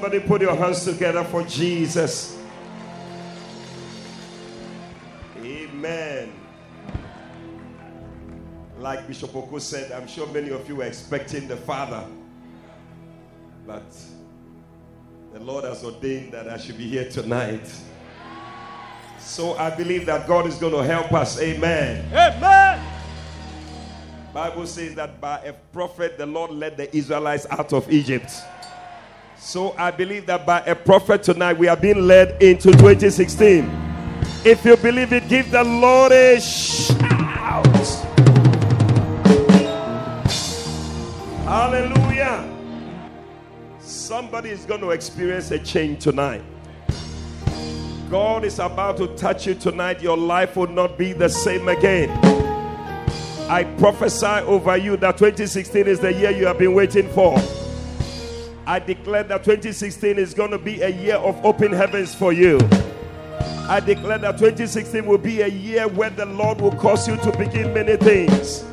Somebody put your hands together for Jesus. Amen. Like Bishop Oko said, I'm sure many of you were expecting the Father. But the Lord has ordained that I should be here tonight. So I believe that God is going to help us. Amen. Amen. Bible says that by a prophet the Lord led the Israelites out of Egypt. So I believe that by a prophet tonight we are being led into 2016. If you believe it, give the Lord a shout. Hallelujah. Somebody is going to experience a change tonight. God is about to touch you tonight. Your life will not be the same again. I prophesy over you that 2016 is the year you have been waiting for. I declare that 2016 is going to be a year of open heavens for you. I declare that 2016 will be a year where the Lord will cause you to begin many things.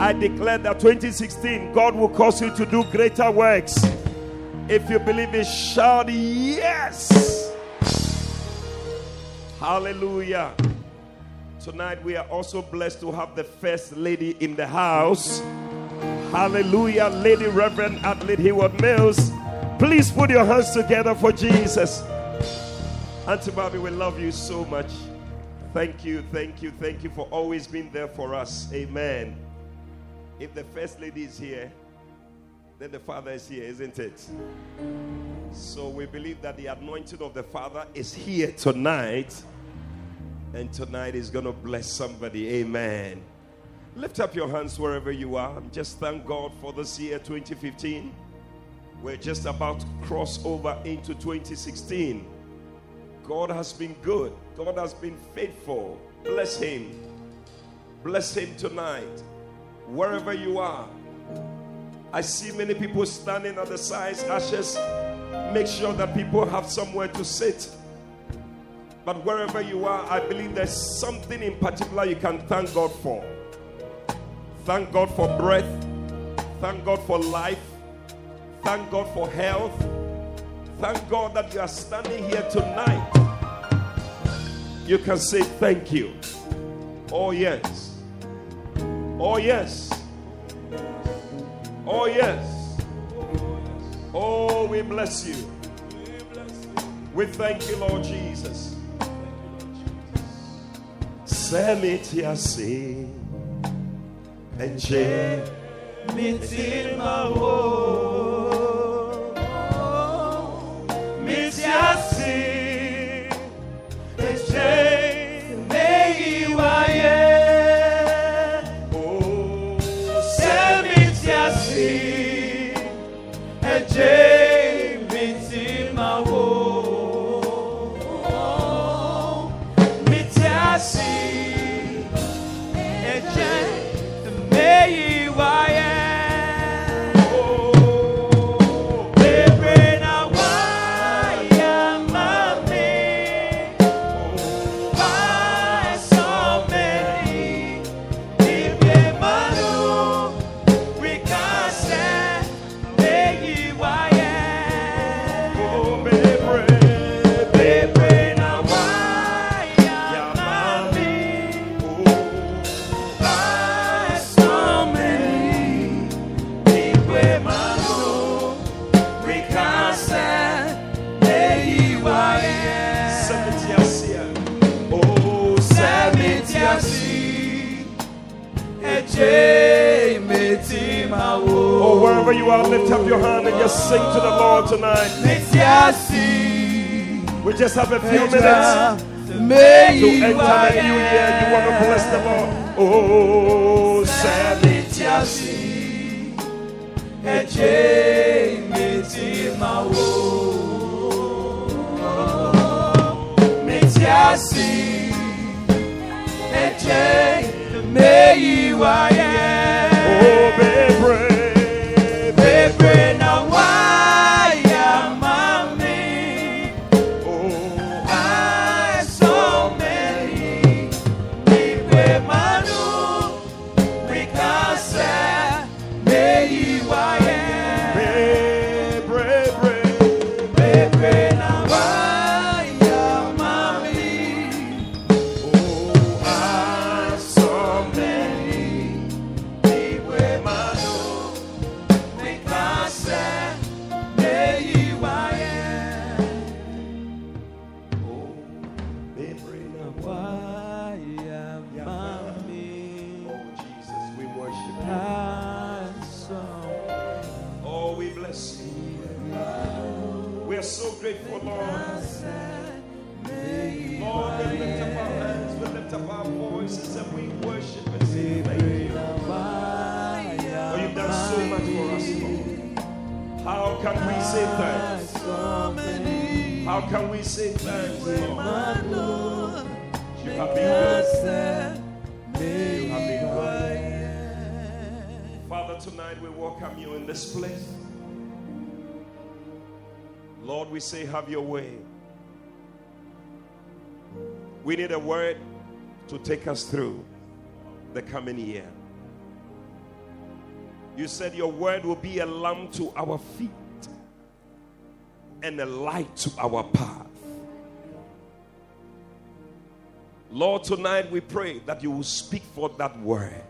I declare that 2016 God will cause you to do greater works. If you believe it, shout yes. Hallelujah. Tonight we are also blessed to have the first lady in the house. Hallelujah, Lady Reverend Adelaide Heward Mills. Please put your hands together for Jesus. Auntie Bobby, we love you so much. Thank you, thank you, thank you for always being there for us. Amen. If the first lady is here, then the Father is here, isn't it? So we believe that the anointing of the Father is here tonight, and tonight is going to bless somebody. Amen. Lift up your hands wherever you are. And just thank God for this year 2015. We're just about to cross over into 2016. God has been good, God has been faithful. Bless Him. Bless Him tonight. Wherever you are. I see many people standing at the sides, ashes. Make sure that people have somewhere to sit. But wherever you are, I believe there's something in particular you can thank God for. Thank God for breath. Thank God for life. Thank God for health. Thank God that you are standing here tonight. You can say thank you. Oh, yes. Oh, yes. Oh, yes. Oh, we bless you. We thank you, Lord Jesus. Enche Mitima wo Mitiasi Eche Meiwaye oh Oh, wherever you are, lift up your hand and just sing to the Lord tonight. We just have a few minutes to enter the new year. You want to bless the Lord. Oh, Sam. Semitiasi Eche Metimawo Metiasi Eche Meyi waye Oh, bebre. Bebre na waya say, have your way. We need a word to take us through the coming year. You said your word will be a lamp to our feet and a light to our path. Lord, tonight we pray that you will speak forth that word.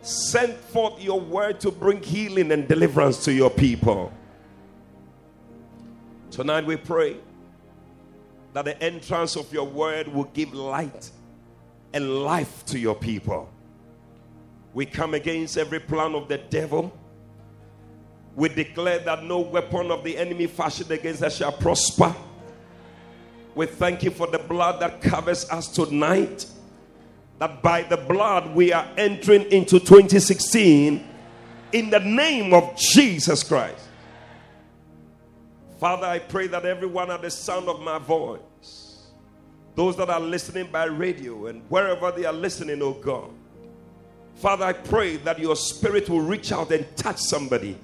Send forth your word to bring healing and deliverance to your people. Tonight we pray that the entrance of your word will give light and life to your people. We come against every plan of the devil. We declare that no weapon of the enemy fashioned against us shall prosper. We thank you for the blood that covers us tonight. That by the blood we are entering into 2016 in the name of Jesus Christ. Father, I pray that everyone at the sound of my voice, those that are listening by radio and wherever they are listening, oh God, Father, I pray that your spirit will reach out and touch somebody.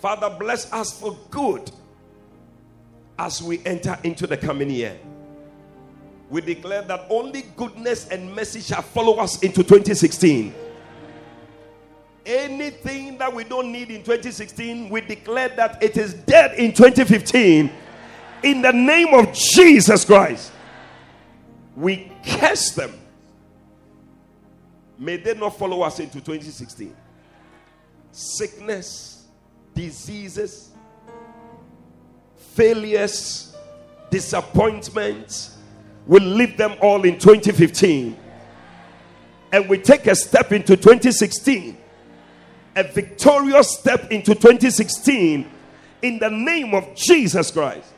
Father, bless us for good as we enter into the coming year. We declare that only goodness and mercy shall follow us into 2016. Anything that we don't need in 2016, we declare that it is dead in 2015. In the name of Jesus Christ, we curse them. May they not follow us into 2016. Sickness, diseases, failures, disappointments, we leave them all in 2015. And we take a step into 2016 a victorious step into 2016 in the name of Jesus Christ.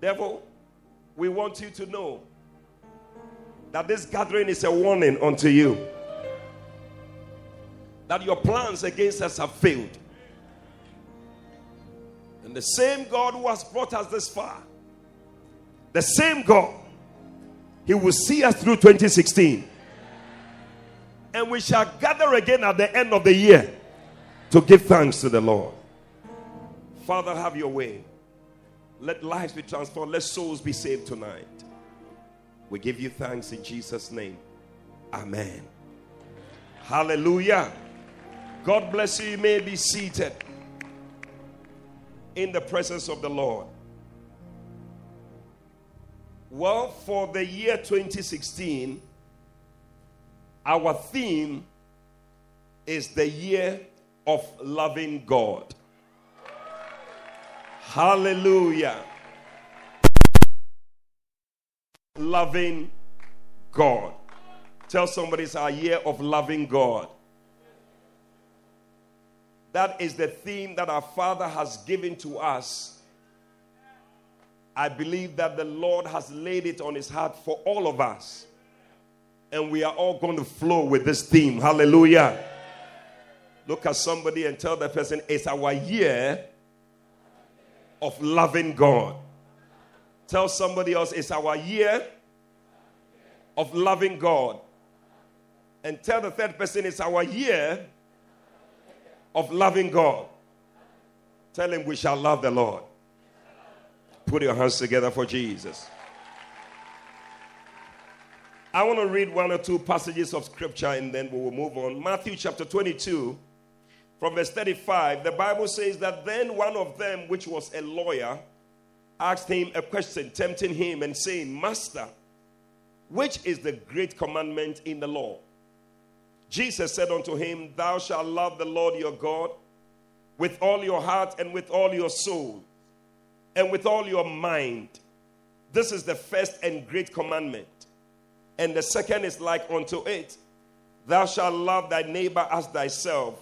Devil, we want you to know that this gathering is a warning unto you that your plans against us have failed. And the same God who has brought us this far, the same God, He will see us through 2016 and we shall gather again at the end of the year to give thanks to the Lord. Father, have your way. Let lives be transformed. Let souls be saved tonight. We give you thanks in Jesus' name. Amen. Hallelujah. God bless you. You may be seated in the presence of the Lord. Well, for the year 2016, our theme is the year of loving God. Hallelujah. Loving God. Tell somebody it's our year of loving God. That is the theme that our Father has given to us. I believe that the Lord has laid it on his heart for all of us and we are all going to flow with this theme. Hallelujah. Look at somebody and tell that person it's our year of loving God. Tell somebody else it's our year of loving God. And tell the third person it's our year of loving God. Tell him we shall love the Lord. Put your hands together for Jesus. I want to read one or two passages of scripture and then we will move on. Matthew chapter 22, from verse 35, the Bible says that then one of them, which was a lawyer, asked him a question, tempting him and saying, Master, which is the great commandment in the law? Jesus said unto him, Thou shalt love the Lord your God with all your heart and with all your soul and with all your mind. This is the first and great commandment. And the second is like unto it Thou shalt love thy neighbor as thyself.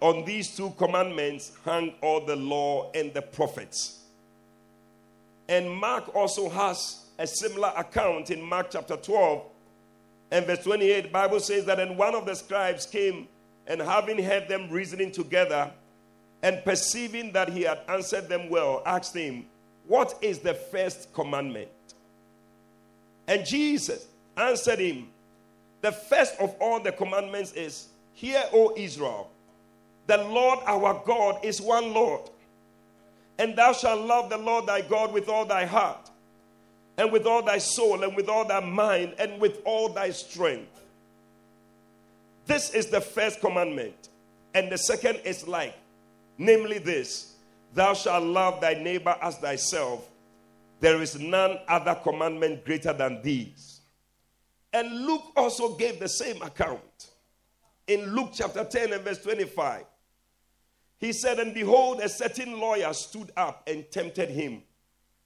on these two commandments hang all the law and the prophets. And Mark also has a similar account in Mark chapter 12 and verse 28. Bible says that and one of the scribes came and having heard them reasoning together and perceiving that he had answered them well, asked him, What is the first commandment? And Jesus answered him, The first of all the commandments is, Hear, O Israel, the Lord our God is one Lord. And thou shalt love the Lord thy God with all thy heart, and with all thy soul, and with all thy mind, and with all thy strength. This is the first commandment. And the second is like, namely this Thou shalt love thy neighbor as thyself. There is none other commandment greater than these. And Luke also gave the same account. In Luke chapter 10 and verse 25, he said, And behold, a certain lawyer stood up and tempted him,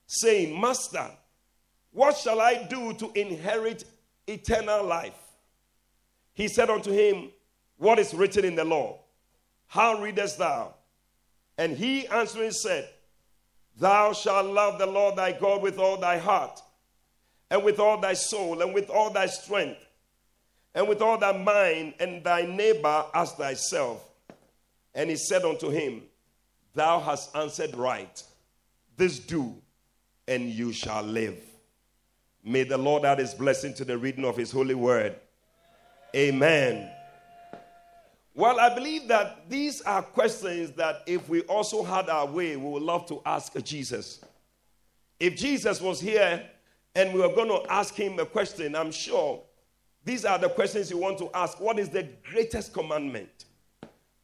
saying, Master, what shall I do to inherit eternal life? He said unto him, What is written in the law? How readest thou? And he answering said, Thou shalt love the Lord thy God with all thy heart, and with all thy soul, and with all thy strength, and with all thy mind, and thy neighbor as thyself. And he said unto him, Thou hast answered right. This do, and you shall live. May the Lord add his blessing to the reading of his holy word. Amen. Well, I believe that these are questions that if we also had our way, we would love to ask Jesus. If Jesus was here and we are going to ask him a question, I'm sure these are the questions you want to ask. What is the greatest commandment?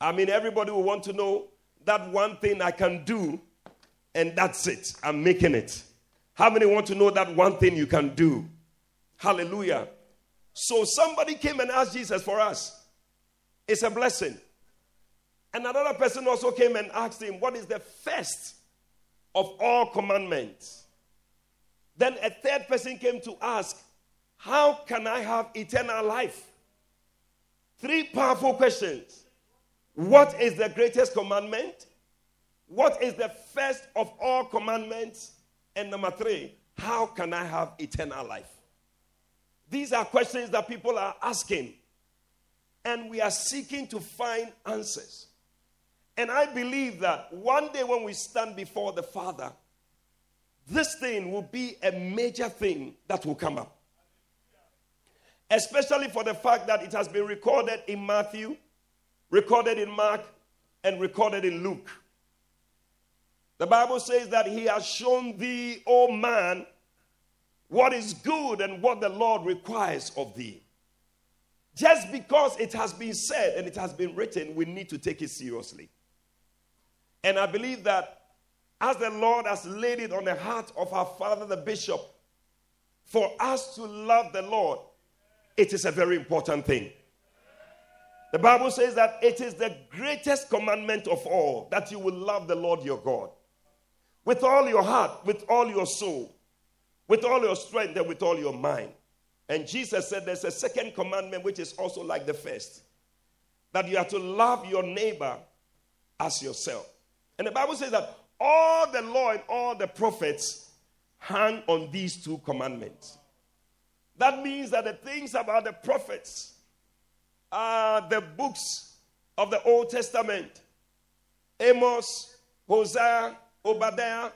I mean, everybody will want to know that one thing I can do, and that's it. I'm making it. How many want to know that one thing you can do? Hallelujah. So somebody came and asked Jesus for us. It's a blessing. And another person also came and asked him, What is the first of all commandments? Then a third person came to ask, How can I have eternal life? Three powerful questions. What is the greatest commandment? What is the first of all commandments? And number three, how can I have eternal life? These are questions that people are asking, and we are seeking to find answers. And I believe that one day when we stand before the Father, this thing will be a major thing that will come up. Especially for the fact that it has been recorded in Matthew, recorded in Mark, and recorded in Luke. The Bible says that He has shown thee, O man, what is good and what the Lord requires of thee. Just because it has been said and it has been written, we need to take it seriously. And I believe that as the Lord has laid it on the heart of our father, the bishop, for us to love the Lord, it is a very important thing. The Bible says that it is the greatest commandment of all that you will love the Lord your God with all your heart, with all your soul, with all your strength and with all your mind. And Jesus said there's a second commandment which is also like the first that you are to love your neighbor as yourself. And the Bible says that all the law and all the prophets hang on these two commandments. That means that the things about the prophets are the books of the Old Testament Amos, Hosea, Obadiah,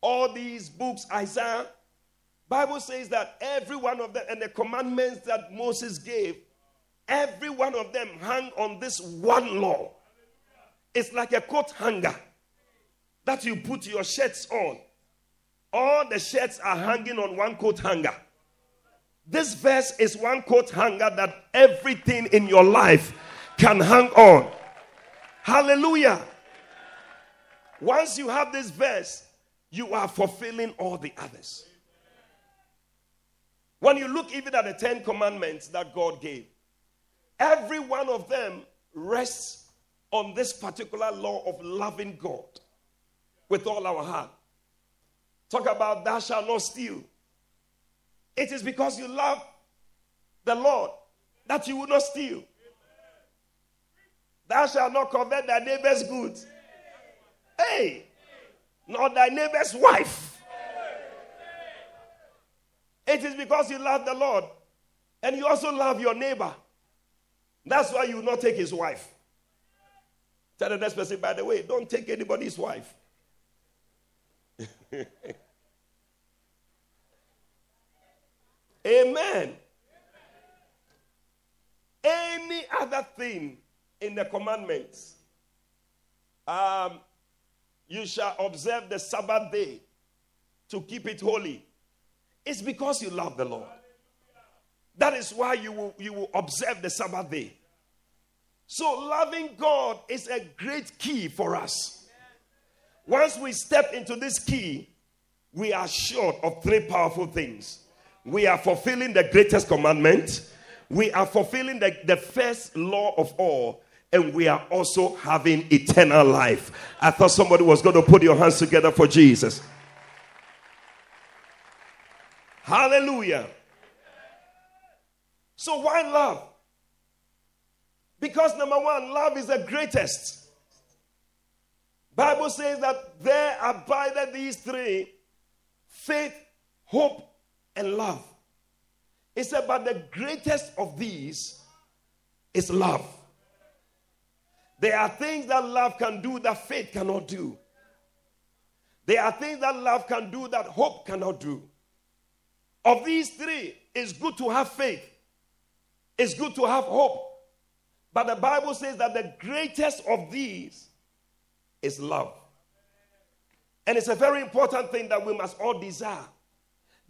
all these books, Isaiah, Bible says that every one of them and the commandments that Moses gave, every one of them hang on this one law. It's like a coat hanger that you put your shirts on. All the shirts are hanging on one coat hanger. This verse is one coat hanger that everything in your life can hang on. Hallelujah. Once you have this verse, you are fulfilling all the others. When you look even at the Ten Commandments that God gave, every one of them rests on this particular law of loving God with all our heart. Talk about thou shalt not steal. It is because you love the Lord that you will not steal. Thou shalt not covet thy neighbor's goods. Hey, not thy neighbor's wife. It is because you love the Lord and you also love your neighbor. That's why you will not take his wife. Tell the next person, by the way, don't take anybody's wife. Amen. Any other thing in the commandments, um, you shall observe the Sabbath day to keep it holy. It's because you love the Lord. That is why you will, you will observe the Sabbath day. So, loving God is a great key for us. Once we step into this key, we are short of three powerful things. We are fulfilling the greatest commandment, we are fulfilling the, the first law of all, and we are also having eternal life. I thought somebody was going to put your hands together for Jesus. Hallelujah. So, why love? Because number one, love is the greatest. Bible says that there abided these three faith, hope, and love. It said, but the greatest of these is love. There are things that love can do that faith cannot do. There are things that love can do that hope cannot do. Of these three, it's good to have faith, it's good to have hope. But the Bible says that the greatest of these is love. And it's a very important thing that we must all desire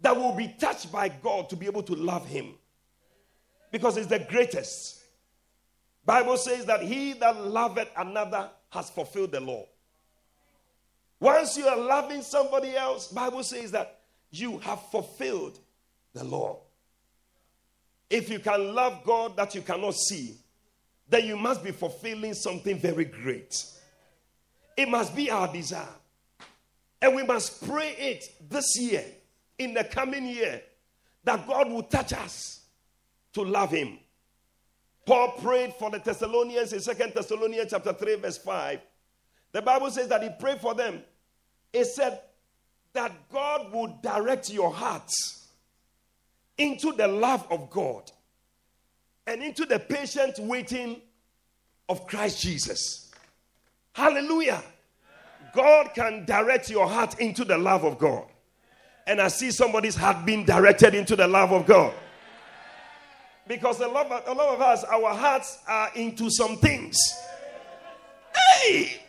that will be touched by God to be able to love him. Because it's the greatest. Bible says that he that loveth another has fulfilled the law. Once you are loving somebody else, Bible says that you have fulfilled the law. If you can love God that you cannot see, then you must be fulfilling something very great. It must be our desire. And we must pray it this year, in the coming year, that God will touch us to love Him. Paul prayed for the Thessalonians in Second Thessalonians chapter 3, verse 5. The Bible says that he prayed for them. He said that God will direct your hearts into the love of God and into the patient waiting of Christ Jesus. Hallelujah. God can direct your heart into the love of God. And I see somebody's heart being directed into the love of God. Because a lot, of, a lot of us, our hearts are into some things. Hey!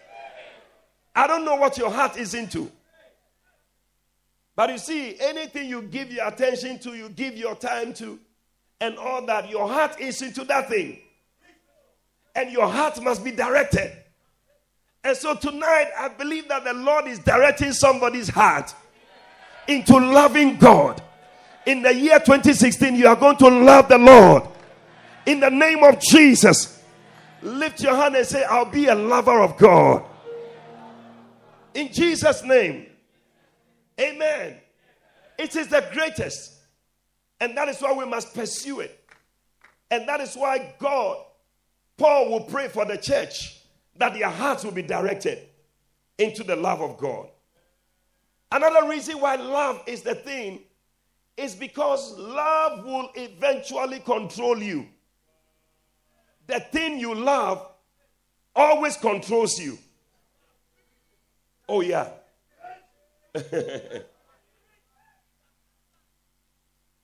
I don't know what your heart is into. But you see, anything you give your attention to, you give your time to, and all that, your heart is into that thing. And your heart must be directed. And so tonight, I believe that the Lord is directing somebody's heart into loving God in the year 2016, you are going to love the Lord. In the name of Jesus, lift your hand and say, I'll be a lover of God. In Jesus' name, amen. It is the greatest. And that is why we must pursue it. And that is why God, Paul will pray for the church that their hearts will be directed into the love of God. Another reason why love is the thing is because love will eventually control you. The thing you love always controls you. Oh, yeah.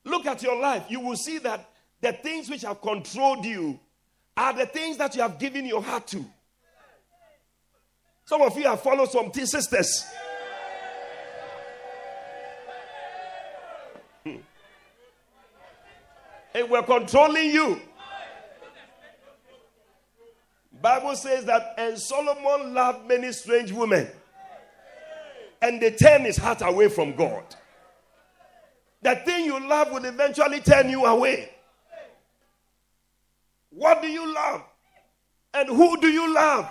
Look at your life. You will see that the things which have controlled you are the things that you have given your heart to. Some of you have followed some sisters. Hmm. and we're controlling you. Bible says that and Solomon loved many strange women and they turned his heart away from God. The thing you love will eventually turn you away. What do you love? And who do you love?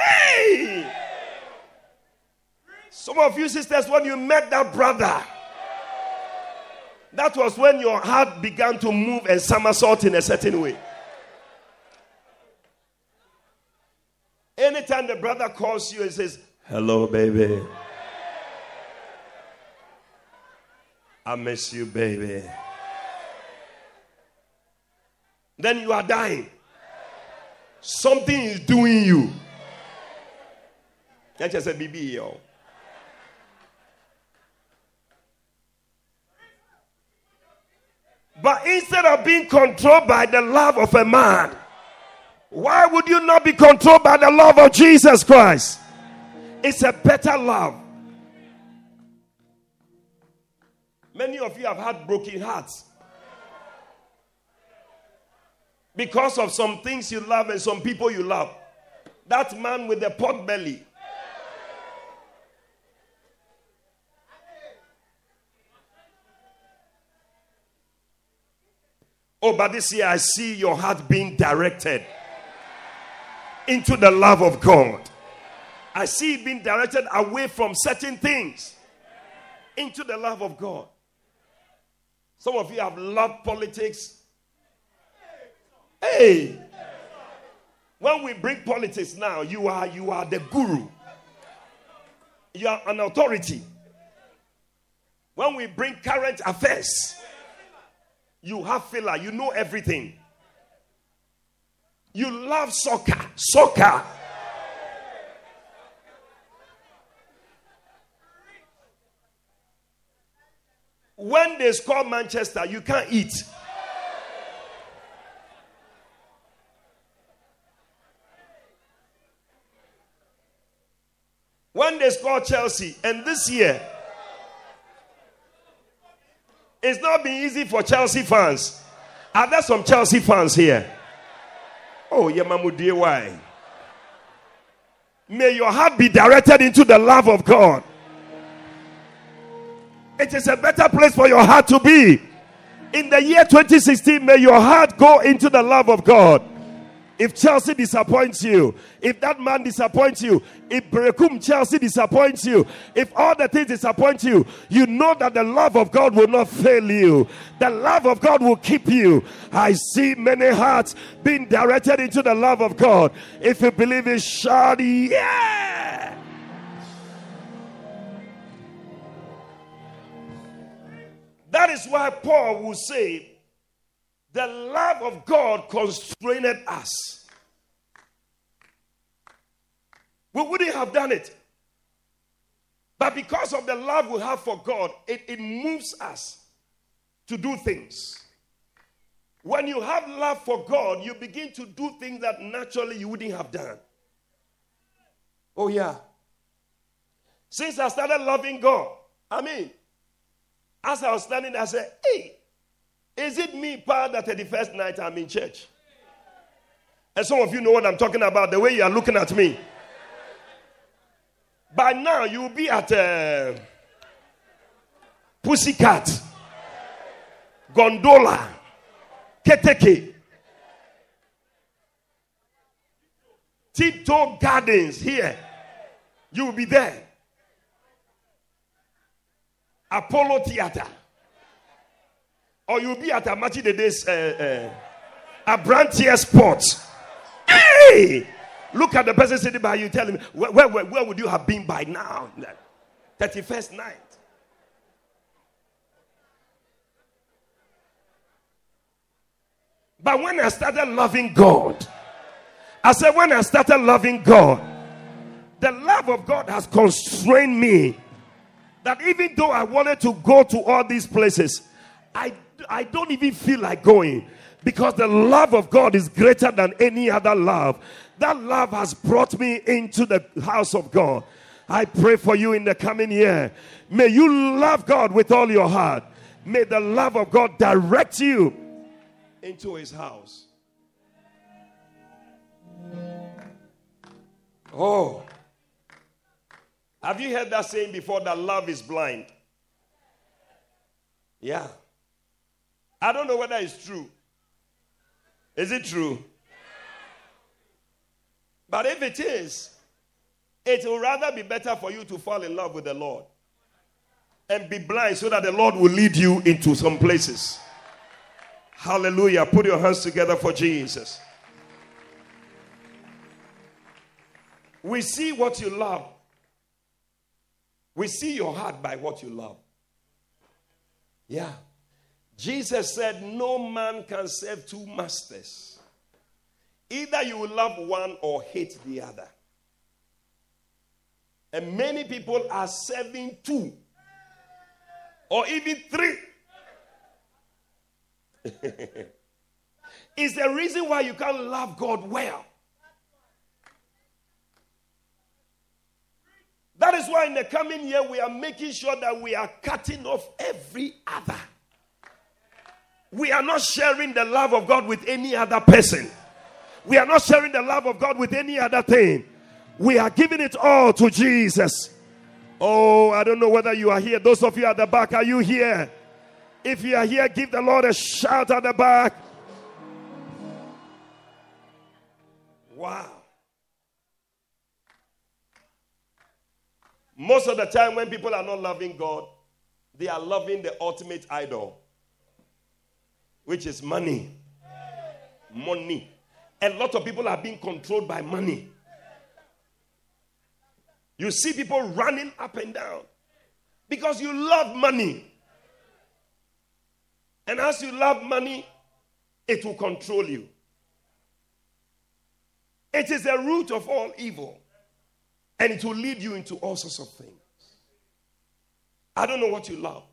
Hey! Some of you sisters, when you met that brother, that was when your heart began to move and somersault in a certain way. Anytime the brother calls you and says, Hello, baby. I miss you, baby. Then you are dying. Something is doing you. You say, BB, yo? But instead of being controlled by the love of a man, why would you not be controlled by the love of Jesus Christ? It's a better love. Many of you have had broken hearts because of some things you love and some people you love. That man with the pot belly. Oh, but this year I see your heart being directed into the love of God. I see it being directed away from certain things into the love of God. Some of you have loved politics. Hey, when we bring politics now, you are you are the guru. You are an authority. When we bring current affairs, you have filler. You know everything. You love soccer. Soccer. When they score Manchester, you can't eat. When they score Chelsea, and this year, it's not been easy for Chelsea fans. Are there some Chelsea fans here? Oh, yeah, Mamudie, why? May your heart be directed into the love of God. It is a better place for your heart to be. In the year 2016, may your heart go into the love of God. If Chelsea disappoints you, if that man disappoints you, if Berekum Chelsea disappoints you, if all the things disappoint you, you know that the love of God will not fail you. The love of God will keep you. I see many hearts being directed into the love of God. If you believe it, shout, yeah! That is why Paul will say, the love of God constrained us. We wouldn't have done it. But because of the love we have for God, it, it moves us to do things. When you have love for God, you begin to do things that naturally you wouldn't have done. Oh, yeah. Since I started loving God, I mean, as I was standing I said, hey, is it me, Pa, that the first night I'm in church? And some of you know what I'm talking about, the way you are looking at me. By now, you'll be at uh, Pussycat, Gondola, Keteke, Tiptoe Gardens here. You will be there. Apollo Theater or you'll be at a match the days uh, uh, a Brantier Sports. Hey! Look at the person sitting by you, tell him, where, where, where would you have been by now? 31st night. But when I started loving God, I said, when I started loving God, the love of God has constrained me that even though I wanted to go to all these places, I I don't even feel like going because the love of God is greater than any other love. That love has brought me into the house of God. I pray for you in the coming year. May you love God with all your heart. May the love of God direct you into his house. Oh. Have you heard that saying before that love is blind? Yeah. I don't know whether it's true. Is it true? But if it is, it will rather be better for you to fall in love with the Lord and be blind so that the Lord will lead you into some places. Hallelujah. Put your hands together for Jesus. We see what you love. We see your heart by what you love. Yeah. Jesus said, No man can serve two masters. Either you love one or hate the other. And many people are serving two or even three. it's the reason why you can't love God well. That is why in the coming year we are making sure that we are cutting off every other. We are not sharing the love of God with any other person. We are not sharing the love of God with any other thing. We are giving it all to Jesus. Oh, I don't know whether you are here. Those of you at the back, are you here? If you are here, give the Lord a shout at the back. Wow. Most of the time, when people are not loving God, they are loving the ultimate idol, which is money. Money. A lot of people are being controlled by money. You see people running up and down because you love money. And as you love money, it will control you. It is the root of all evil. And it will lead you into all sorts of things. I don't know what you love.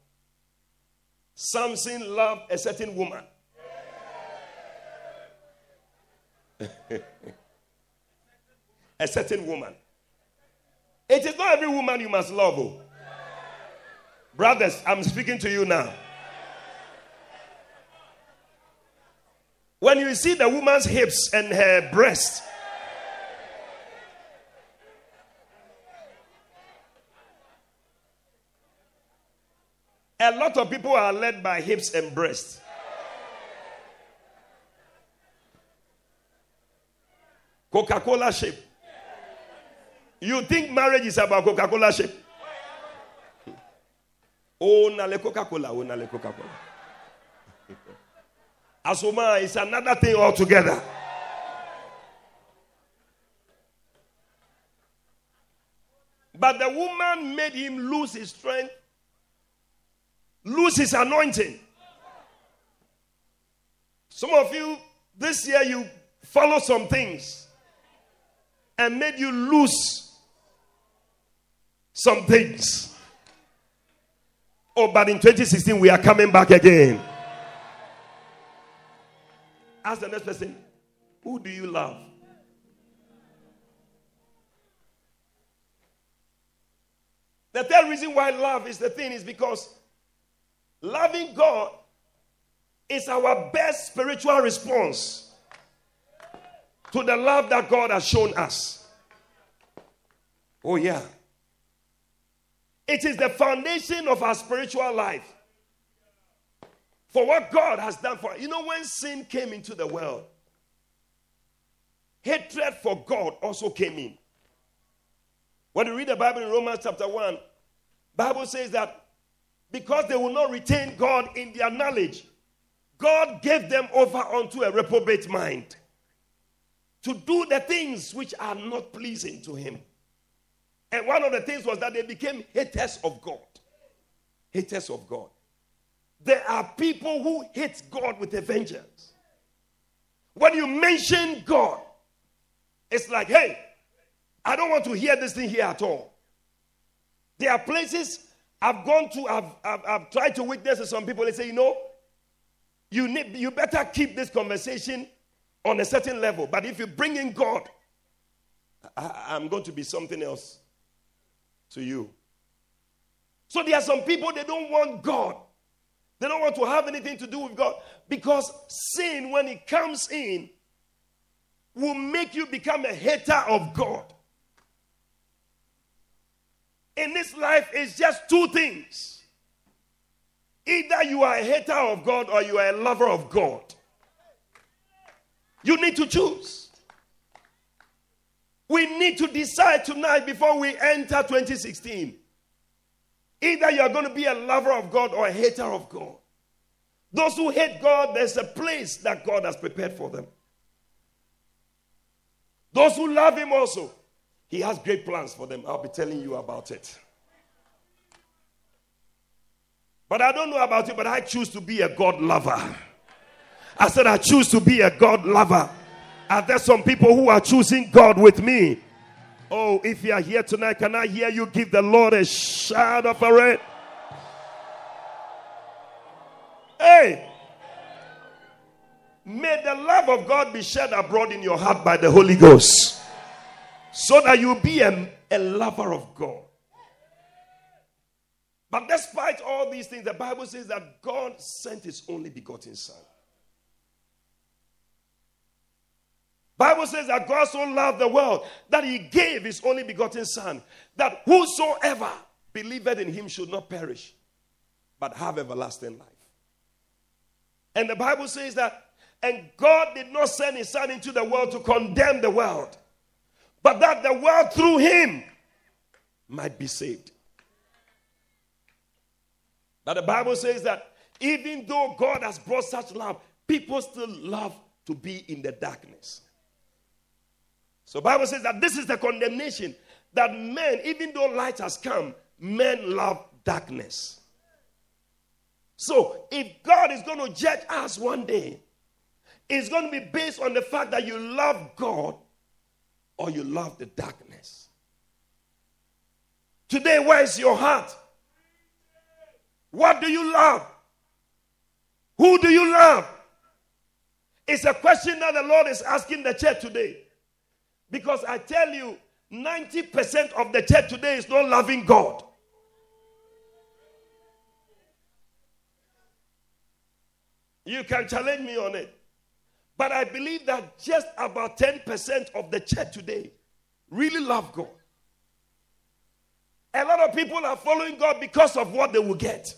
Samson loved a certain woman. a certain woman. It is not every woman you must love. Oh. Brothers, I'm speaking to you now. When you see the woman's hips and her breast, A lot of people are led by hips and breasts. Coca Cola shape. You think marriage is about Coca Cola shape? Oh, nale Coca Cola, oh, nale Coca Cola. Asuma is another thing altogether. But the woman made him lose his strength lose his anointing. Some of you, this year, you follow some things and made you lose some things. Oh, but in 2016, we are coming back again. Ask the next person, who do you love? The third reason why love is the thing is because Loving God is our best spiritual response to the love that God has shown us. Oh, yeah. It is the foundation of our spiritual life. For what God has done for us. You know, when sin came into the world, hatred for God also came in. When you read the Bible in Romans chapter 1, Bible says that because they will not retain God in their knowledge, God gave them over unto a reprobate mind to do the things which are not pleasing to Him. And one of the things was that they became haters of God. Haters of God. There are people who hate God with a vengeance. When you mention God, it's like, hey, I don't want to hear this thing here at all. There are places I've gone to, I've, I've, I've tried to witness to some people. They say, you know, you, need, you better keep this conversation on a certain level. But if you bring in God, I, I'm going to be something else to you. So there are some people, they don't want God. They don't want to have anything to do with God because sin, when it comes in, will make you become a hater of God in this life is just two things either you are a hater of God or you are a lover of God. You need to choose. We need to decide tonight before we enter 2016. Either you are going to be a lover of God or a hater of God. Those who hate God, there's a place that God has prepared for them. Those who love Him also, He has great plans for them. I'll be telling you about it. But I don't know about you, but I choose to be a God lover. I said, I choose to be a God lover. Are there some people who are choosing God with me? Oh, if you are here tonight, can I hear you give the Lord a shout of it? Hey! May the love of God be shed abroad in your heart by the Holy Ghost so that you be a, a lover of God. But despite all these things, the Bible says that God sent his only begotten Son. Bible says that God so loved the world that he gave his only begotten son that whosoever believed in him should not perish but have everlasting life. And the Bible says that and God did not send his son into the world to condemn the world but that the world through him might be saved. But the Bible says that even though God has brought such love, people still love to be in the darkness. So Bible says that this is the condemnation that men, even though light has come, men love darkness. So if God is going to judge us one day, it's going to be based on the fact that you love God or you love the darkness. Today, where is your heart? What do you love? Who do you love? It's a question that the Lord is asking the church today. Because I tell you, 90% of the church today is not loving God. You can challenge me on it. But I believe that just about 10% of the church today really love God. A lot of people are following God because of what they will get.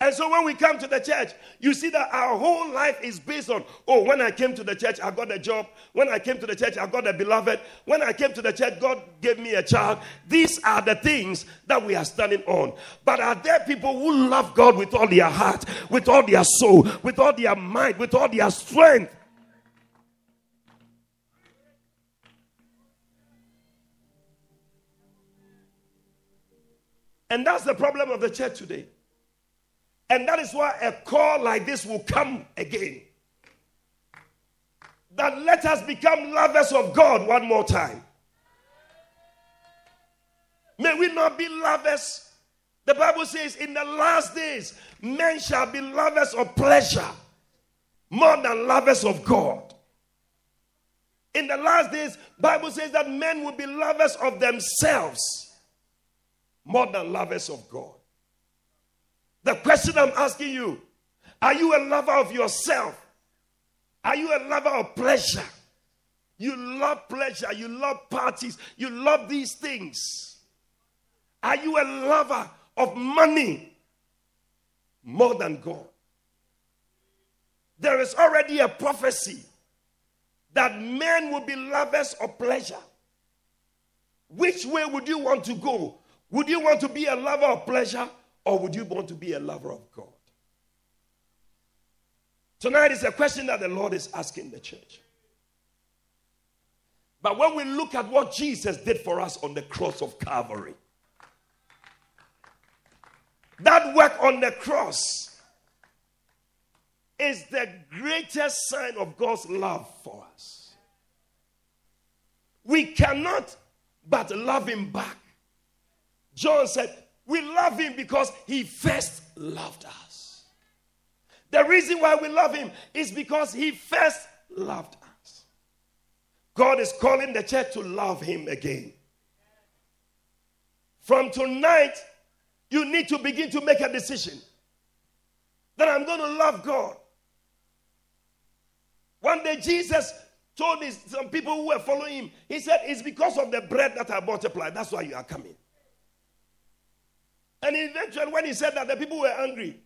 And so when we come to the church, you see that our whole life is based on, oh, when I came to the church, I got a job. When I came to the church, I got a beloved. When I came to the church, God gave me a child. These are the things that we are standing on. But are there people who love God with all their heart, with all their soul, with all their mind, with all their strength? And that's the problem of the church today. And that is why a call like this will come again. That let us become lovers of God one more time. May we not be lovers. The Bible says, in the last days, men shall be lovers of pleasure more than lovers of God. In the last days, Bible says that men will be lovers of themselves more than lovers of God. The question I'm asking you are you a lover of yourself? Are you a lover of pleasure? You love pleasure, you love parties, you love these things. Are you a lover of money more than God? There is already a prophecy that men will be lovers of pleasure. Which way would you want to go? Would you want to be a lover of pleasure or would you want to be a lover of God? Tonight is a question that the Lord is asking the church. But when we look at what Jesus did for us on the cross of Calvary, that work on the cross is the greatest sign of God's love for us. We cannot but love Him back. John said, we love him because he first loved us. The reason why we love him is because he first loved us. God is calling the church to love him again. From tonight, you need to begin to make a decision that I'm going to love God. One day, Jesus told his, some people who were following him, he said, It's because of the bread that I multiplied. That's why you are coming. And eventually, when he said that, the people were angry.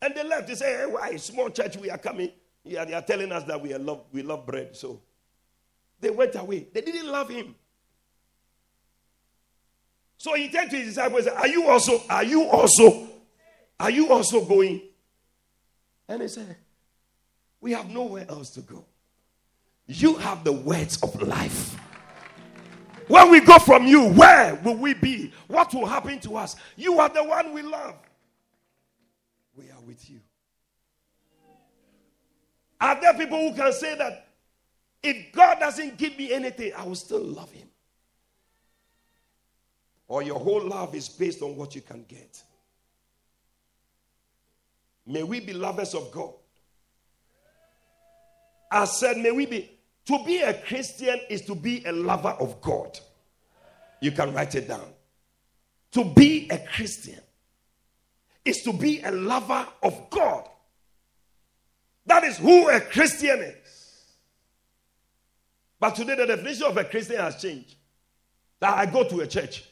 And they left. They said, hey, why? Small church, we are coming. Yeah, they are telling us that we, love, we love bread. So they went away. They didn't love him. So he turned to his disciples and said, Are you also, are you also, are you also going? And he said, We have nowhere else to go. You have the words of life. When we go from you, where will we be? What will happen to us? You are the one we love. We are with you. Are there people who can say that if God doesn't give me anything, I will still love him? Or your whole love is based on what you can get? May we be lovers of God. I said, may we be. To be a Christian is to be a lover of God. You can write it down. To be a Christian is to be a lover of God. That is who a Christian is. But today, the definition of a Christian has changed. That I go to a church.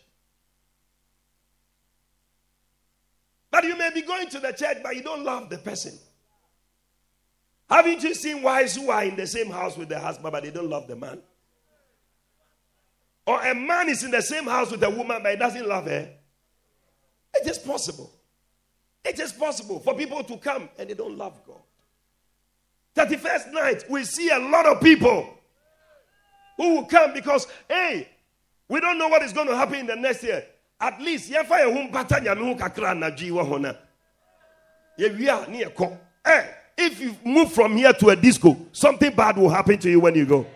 But you may be going to the church, but you don't love the person. Haven't you seen wives who are in the same house with the husband, but they don't love the man? Or a man is in the same house with a woman, but he doesn't love her? It is possible. It is possible for people to come and they don't love God. 31st night, we see a lot of people who will come because, hey, we don't know what is going to happen in the next year. At least, yɛfa yɛn ho mpata nyame ho kakra anadwo wɔ ho na yɛwie a if you move from here to a disco, something bad will happen to you when you go.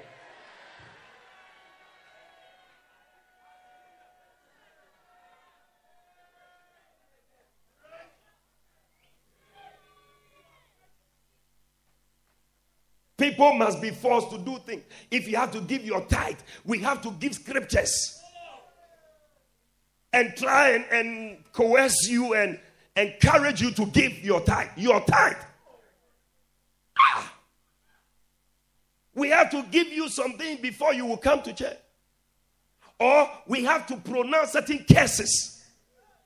People must be forced to do things. If you have to give your tithe, we have to give scriptures and try and, and coerce you and encourage you to give your tithe. Your tithe. We have to give you something before you will come to church. Or we have to pronounce certain curses.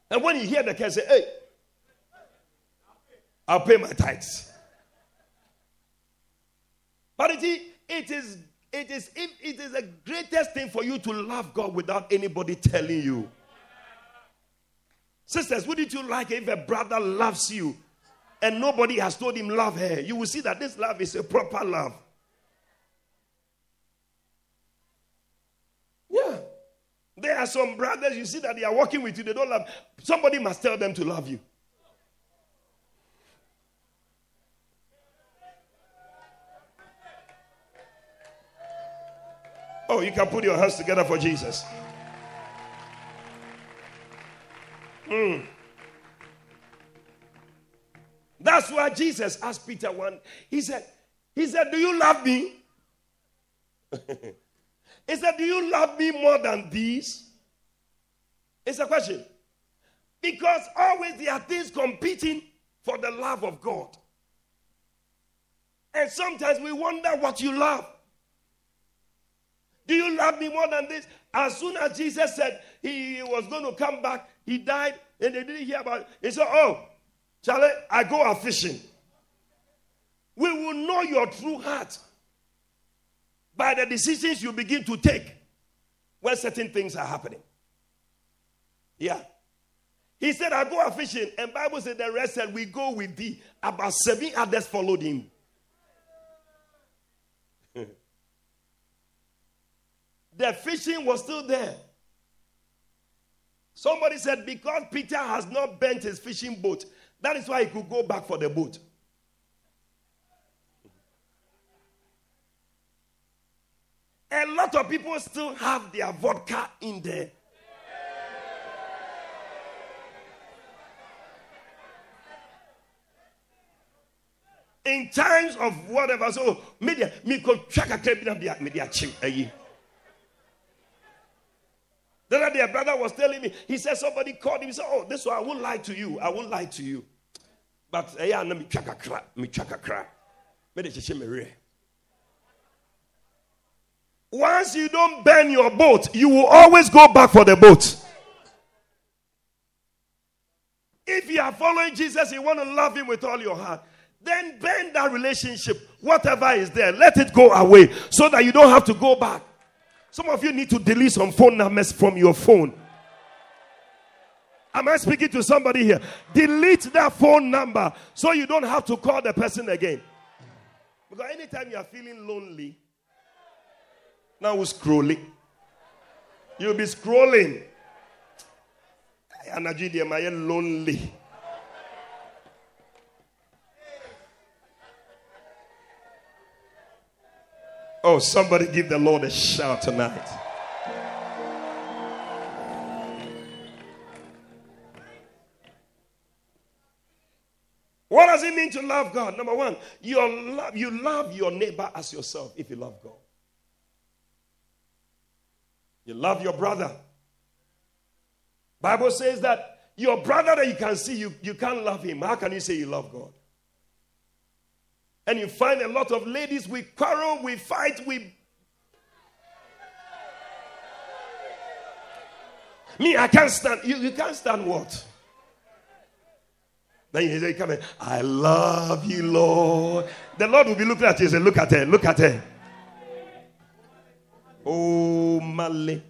And when you hear the curse, say, hey, I'll pay my tithes. But it is, it is, it is, it is the greatest thing for you to love God without anybody telling you. Sisters, wouldn't you like if a brother loves you and nobody has told him love her? You will see that this love is a proper love. Yeah. There are some brothers, you see that they are working with you, they don't love. Somebody must tell them to love you. Oh, you can put your hands together for Jesus. Mm. That's why Jesus asked Peter one. He said, He said, Do you love me? he said, Do you love me more than these? It's a question. Because always there are things competing for the love of God. And sometimes we wonder what you love. Do you love me more than this? As soon as Jesus said he was going to come back, he died, and they didn't hear about it. He said, Oh, Charlie, I go out fishing. We will know your true heart by the decisions you begin to take when certain things are happening. Yeah. He said, I go a fishing, and Bible said the rest said, We go with thee. About seven others followed him. the fishing was still there. Somebody said, because Peter has not bent his fishing boat, that is why he could go back for the boat. A lot of people still have their vodka in there. In times of whatever, so media, me could check a media chim. The other day, a brother was telling me, he said somebody called him. He said, Oh, this one, I won't lie to you. I won't lie to you. But eh, yeah, me chaka kra, me check chaka kra. Once you don't burn your boat, you will always go back for the boat. If you are following Jesus, you want to love him with all your heart, then burn that relationship, whatever is there, let it go away so that you don't have to go back. Some of you need to delete some phone numbers from your phone. Am I speaking to somebody here? Delete that phone number so you don't have to call the person again. Because anytime you are feeling lonely, Now who's scrolling? You'll be scrolling. And am I lonely? Oh, somebody give the Lord a shout tonight. What does it mean to love God? Number one, your love, you love your neighbor as yourself if you love God. You love your brother. Bible says that your brother that you can see, you, you can't love him. How can you say you love God? And you find a lot of ladies, we quarrel, we fight, we. Me, I can't stand. You, you can't stand what? Then you say, Come in. I love you, Lord. The Lord will be looking at you and say, Look at her, look at her. Oh, Mali.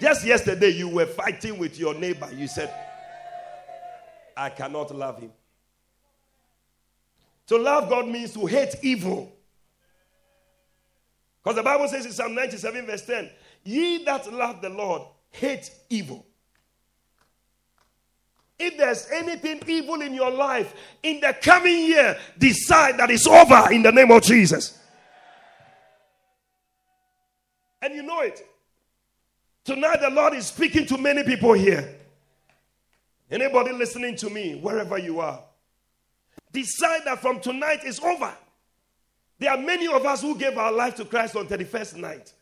Just yesterday, you were fighting with your neighbor. You said, I cannot love him. To love God means to hate evil. Because the Bible says in Psalm 97, verse 10, Ye that love the Lord hate evil. If there's anything evil in your life in the coming year, decide that it's over in the name of Jesus. And you know it. Tonight, the Lord is speaking to many people here. Anybody listening to me, wherever you are, decide that from tonight is over. There are many of us who gave our life to Christ on 31st night.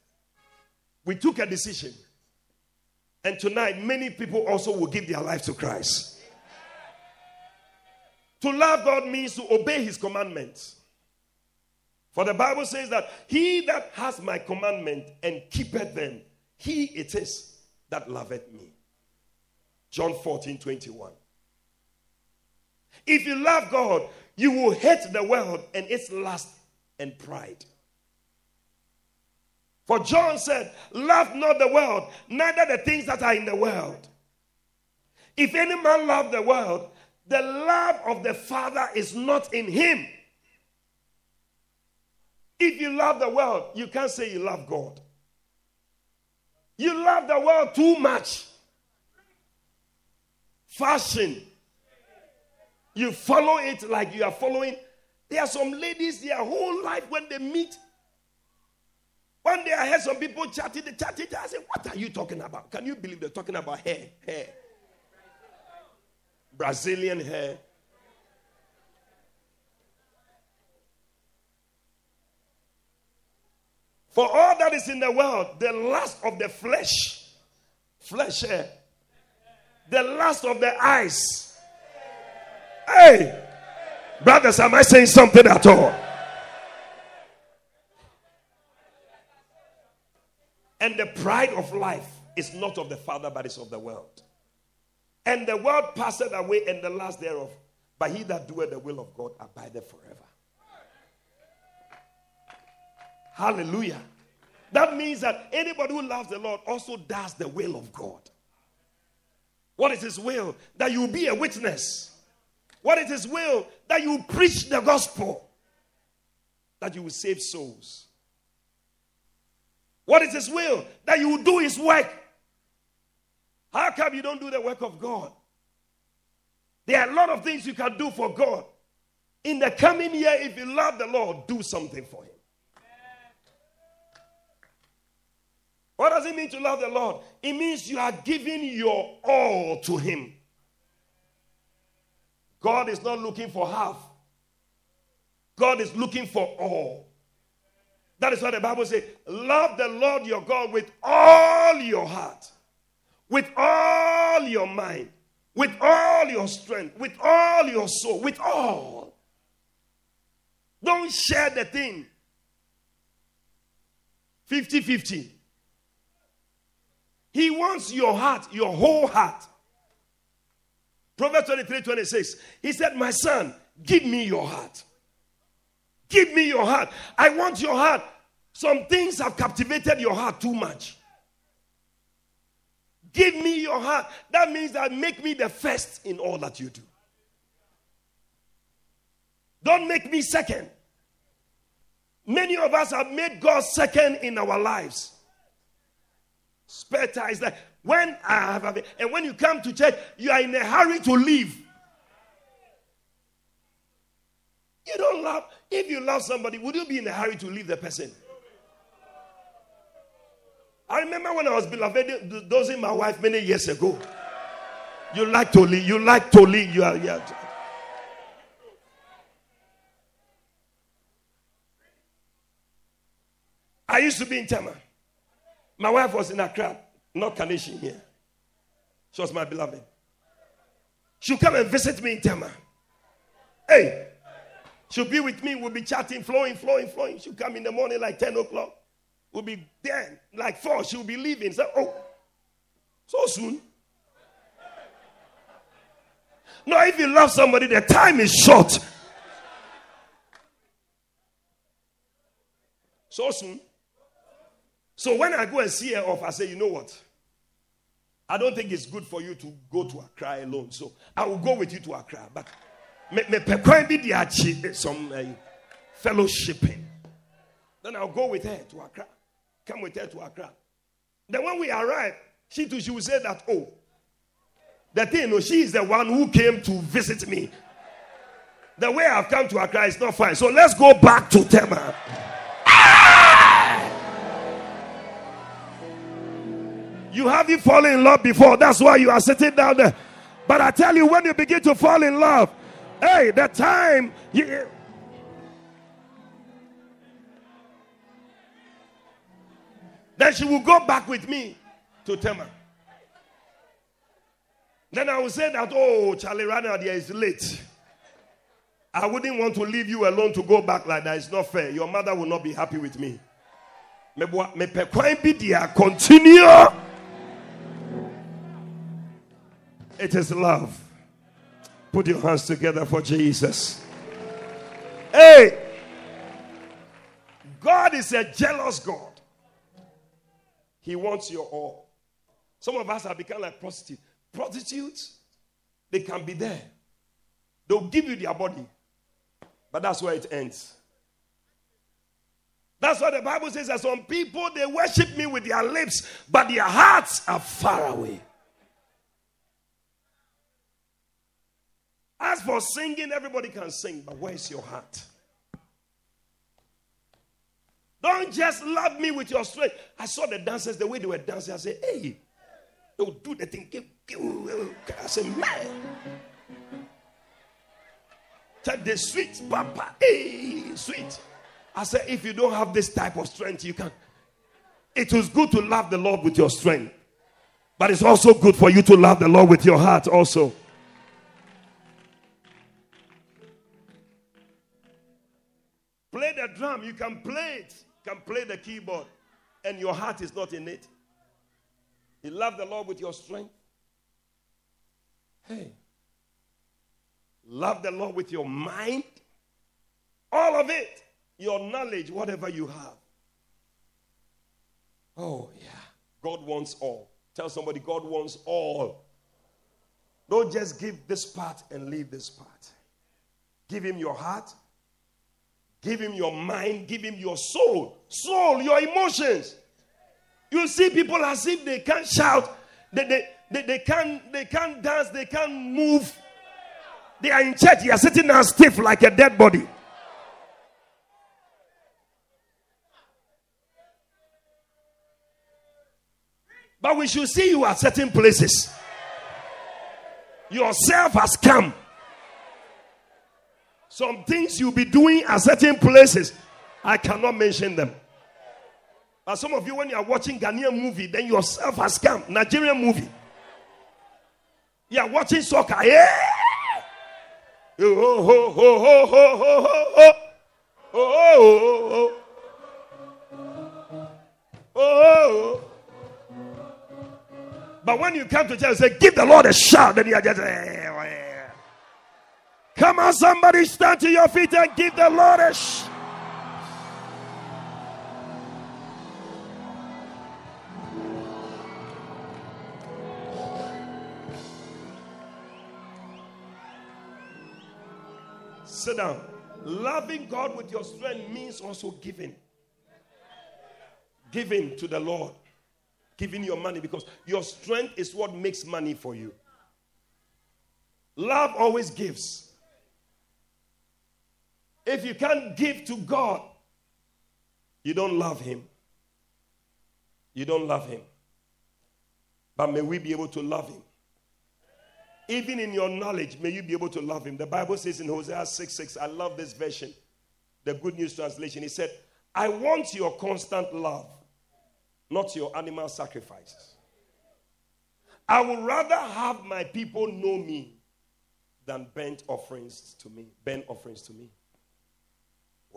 We took a decision. And tonight, many people also will give their life to Christ. To love God means to obey His commandments. For the Bible says that he that has my commandment and keepeth them, he it is that loveth me. John 14 21. If you love God, you will hate the world and its lust and pride. For John said, Love not the world, neither the things that are in the world. If any man love the world, the love of the Father is not in him. If you love the world, you can't say you love God. You love the world too much. Fashion. You follow it like you are following. There are some ladies, their whole life when they meet. One day I heard some people chatting, they chatted. I said, What are you talking about? Can you believe they're talking about hair? Hair. Brazilian hair. For all that is in the world, the lust of the flesh, flesh hair, the lust of the eyes. Hey, brothers, am I saying something at all? And the pride of life is not of the Father, but is of the world. And the world passeth away, and the last thereof. But he that doeth the will of God abideth forever. Hallelujah. That means that anybody who loves the Lord also does the will of God. What is His will? That you be a witness. What is His will? That you preach the gospel. That you will save souls. What is His will? That you will do His work. How come you don't do the work of God? There are a lot of things you can do for God. In the coming year, if you love the Lord, do something for Him. What does it mean to love the Lord? It means you are giving your all to Him. God is not looking for half, God is looking for all. That is why the Bible says, Love the Lord your God with all your heart, with all your mind, with all your strength, with all your soul, with all. Don't share the thing 50 50. He wants your heart, your whole heart. Proverbs 23 26. He said, My son, give me your heart. Give me your heart. I want your heart. Some things have captivated your heart too much. Give me your heart. That means that make me the first in all that you do. Don't make me second. Many of us have made God second in our lives. Spare time is like when I have, a, and when you come to church, you are in a hurry to leave. You don't love. If you love somebody, would you be in a hurry to leave the person? I remember when I was beloved, dosing my wife many years ago. You like to leave. You like to leave. You are. You are I used to be in Tema. My wife was in Accra, not Kaneshie here. She was my beloved. She'll come and visit me in Tema. Hey, she'll be with me. We'll be chatting, flowing, flowing, flowing. She'll come in the morning like 10 o'clock. We'll be there like 4. She'll be leaving. So, oh, so soon. No, if you love somebody, the time is short. So soon. So when I go and see her off, I say, you know what? I don't think it's good for you to go to Accra alone. So I will go with you to Accra. But me be the some uh, fellowshipping. Then I'll go with her to Accra. Come with her to Accra. Then when we arrive, she too she will say that, oh, the thing, no, she is the one who came to visit me. The way I've come to Accra is not fine. So let's go back to Tema. You haven't fallen in love before. That's why you are sitting down there. But I tell you, when you begin to fall in love, hey, the time you. Then she will go back with me to Tema. Then I will say that, oh, Charlie Rana, there is late. I wouldn't want to leave you alone to go back like that. It's not fair. Your mother will not be happy with me. Continue. It is love. Put your hands together for Jesus. Hey, God is a jealous God. He wants your all. Some of us have become like prostitutes. Prostitutes, they can be there. They'll give you their body, but that's where it ends. That's what the Bible says that some people they worship me with their lips, but their hearts are far away. As for singing, everybody can sing, but where's your heart? Don't just love me with your strength. I saw the dancers, the way they were dancing. I said, hey, they'll do the thing. I said, man. Take the sweet, papa. Hey, sweet. I said, if you don't have this type of strength, you can. It is good to love the Lord with your strength, but it's also good for you to love the Lord with your heart also. Play the drum, you can play it, you can play the keyboard, and your heart is not in it. You love the Lord with your strength. Hey, love the Lord with your mind, all of it, your knowledge, whatever you have. Oh, yeah. God wants all. Tell somebody, God wants all. Don't just give this part and leave this part. Give him your heart, Give him your mind, give him your soul. Soul, your emotions. You see people as if they can't shout, they, they, they, they, can't, they can't dance, they can't move. They are in church, you are sitting there stiff like a dead body. But we should see you at certain places. Yourself has come. Some things you'll be doing at certain places, I cannot mention them. But some of you, when you are watching Ghanaian movie, then yourself has come. Nigerian movie. You are watching soccer. Yeah. Oh, oh, oh, oh, oh, oh, oh, oh, oh, oh, oh, oh. But when you come to church and say, give the Lord a shout, then you are just. Eh. Come on, somebody stand to your feet and give the Lord a sh- Sit down. Loving God with your strength means also giving. Giving to the Lord. Giving your money because your strength is what makes money for you. Love always gives. If you can't give to God, you don't love Him. You don't love Him. But may we be able to love Him. Even in your knowledge, may you be able to love Him. The Bible says in Hosea 6 6, I love this version, the Good News Translation. He said, I want your constant love, not your animal sacrifices. I would rather have my people know me than burnt offerings to me. Burnt offerings to me.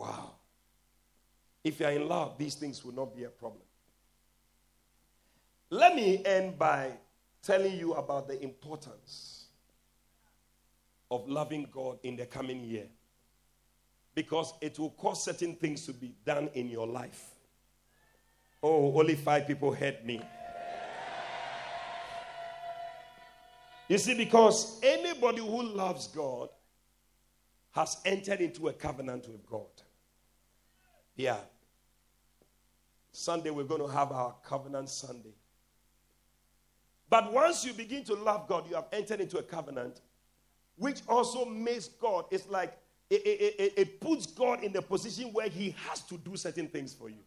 Wow. If you're in love, these things will not be a problem. Let me end by telling you about the importance of loving God in the coming year. Because it will cause certain things to be done in your life. Oh, only five people heard me. You see, because anybody who loves God has entered into a covenant with God. Yeah. Sunday, we're going to have our covenant Sunday. But once you begin to love God, you have entered into a covenant, which also makes God, it's like it, it, it, it puts God in the position where He has to do certain things for you.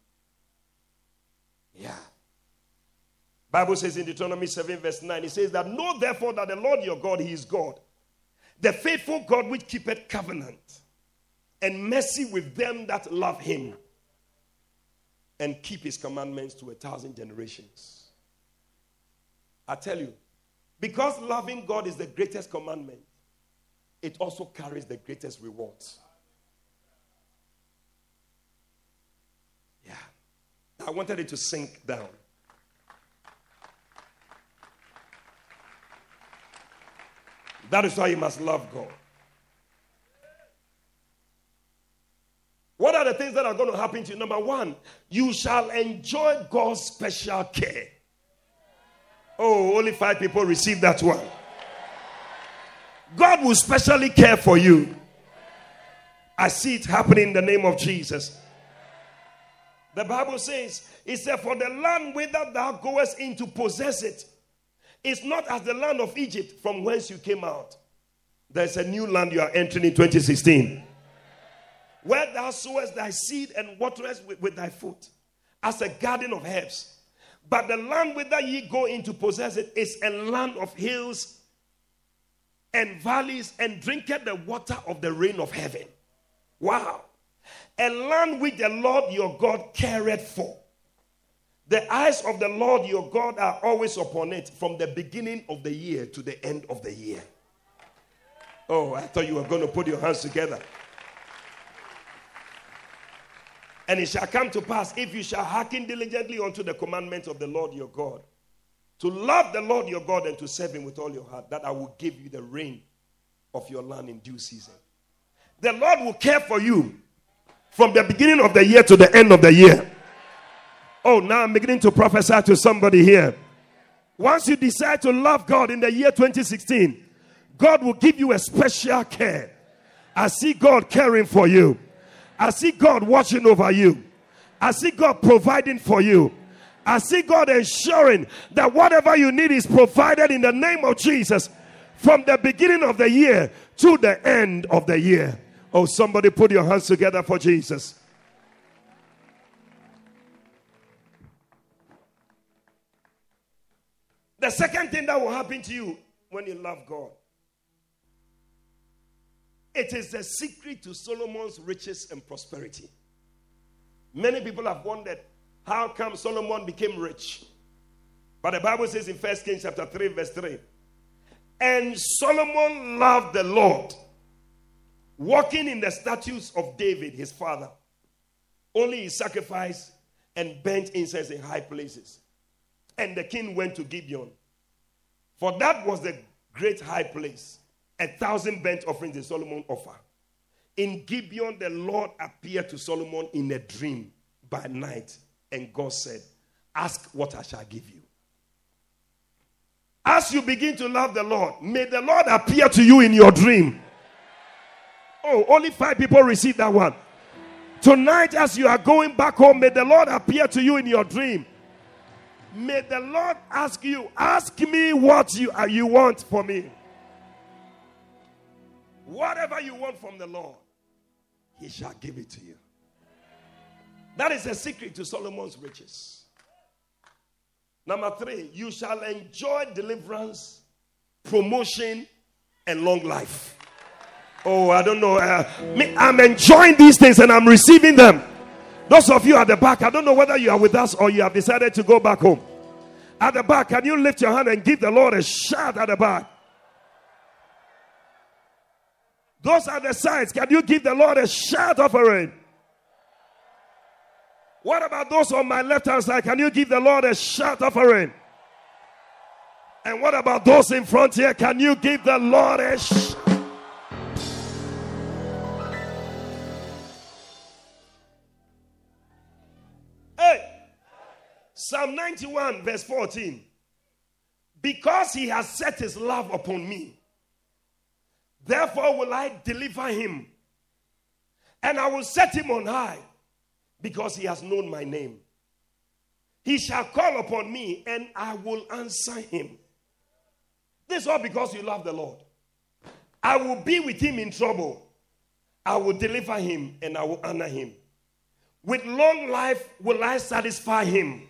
Yeah. Bible says in Deuteronomy 7, verse 9, it says that know therefore that the Lord your God, He is God, the faithful God which keepeth covenant and mercy with them that love Him and keep His commandments to a thousand generations. I tell you, because loving God is the greatest commandment, it also carries the greatest rewards. Yeah. I wanted it to sink down. That is why you must love God. What are the things that are going to happen to you? Number one, you shall enjoy God's special care. Oh, only five people received that one. God will specially care for you. I see it happening in the name of Jesus. The Bible says, It said, For the land whither thou goest in to possess it is not as the land of Egypt from whence you came out. There's a new land you are entering in 2016. Where thou sowest thy seed and waterest with, with thy foot, as a garden of herbs. But the land whither ye go in to possess it is a land of hills and valleys, and drinketh the water of the rain of heaven. Wow. A land which the Lord your God careth for. The eyes of the Lord your God are always upon it from the beginning of the year to the end of the year. Oh, I thought you were going to put your hands together. And it shall come to pass if you shall hearken diligently unto the commandments of the Lord your God, to love the Lord your God and to serve him with all your heart, that I will give you the rain of your land in due season. The Lord will care for you from the beginning of the year to the end of the year. Oh, now I'm beginning to prophesy to somebody here. Once you decide to love God in the year 2016, God will give you a special care. I see God caring for you. I see God watching over you. I see God providing for you. I see God ensuring that whatever you need is provided in the name of Jesus from the beginning of the year to the end of the year. Oh, somebody put your hands together for Jesus. The second thing that will happen to you when you love God it is the secret to Solomon's riches and prosperity. Many people have wondered how come Solomon became rich. But the Bible says in 1 Kings chapter 3, verse 3. And Solomon loved the Lord, walking in the statutes of David, his father. Only he sacrificed and burnt incense in high places. And the king went to Gibeon. For that was the great high place a thousand burnt offerings did Solomon offer. In Gibeon, the Lord appeared to Solomon in a dream by night, and God said, Ask what I shall give you. As you begin to love the Lord, may the Lord appear to you in your dream. Oh, only five people received that one. Tonight, as you are going back home, may the Lord appear to you in your dream. May the Lord ask you, ask me what you, uh, you want for me. Whatever you want from the Lord, He shall give it to you. That is a secret to Solomon's riches. Number three, you shall enjoy deliverance, promotion, and long life. Oh, I don't know. Uh, me, I'm enjoying these things and I'm receiving them. Those of you at the back, I don't know whether you are with us or you have decided to go back home. At the back, can you lift your hand and give the Lord a shout at the back? Those are the sides. Can you give the Lord a shout offering? What about those on my left hand side? Can you give the Lord a shout offering? And what about those in front here? Can you give the Lord a shout? Hey, Psalm 91, verse 14. Because he has set his love upon me, therefore will I deliver him, and I will set him on high, because he has known my name. He shall call upon me, and I will answer him. This is all because you love the Lord. I will be with him in trouble. I will deliver him, and I will honor him. With long life will I satisfy him.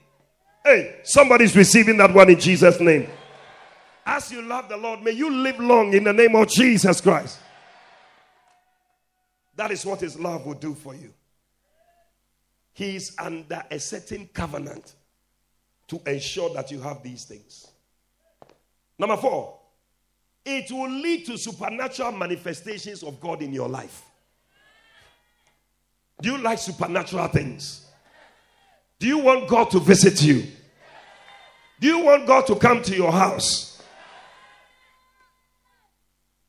Hey, somebody's receiving that one in Jesus' name. As you love the Lord, may you live long in the name of Jesus Christ. That is what his love will do for you. He is under a certain covenant to ensure that you have these things. Number four, it will lead to supernatural manifestations of God in your life. Do you like supernatural things? Do you want God to visit you? Do you want God to come to your house?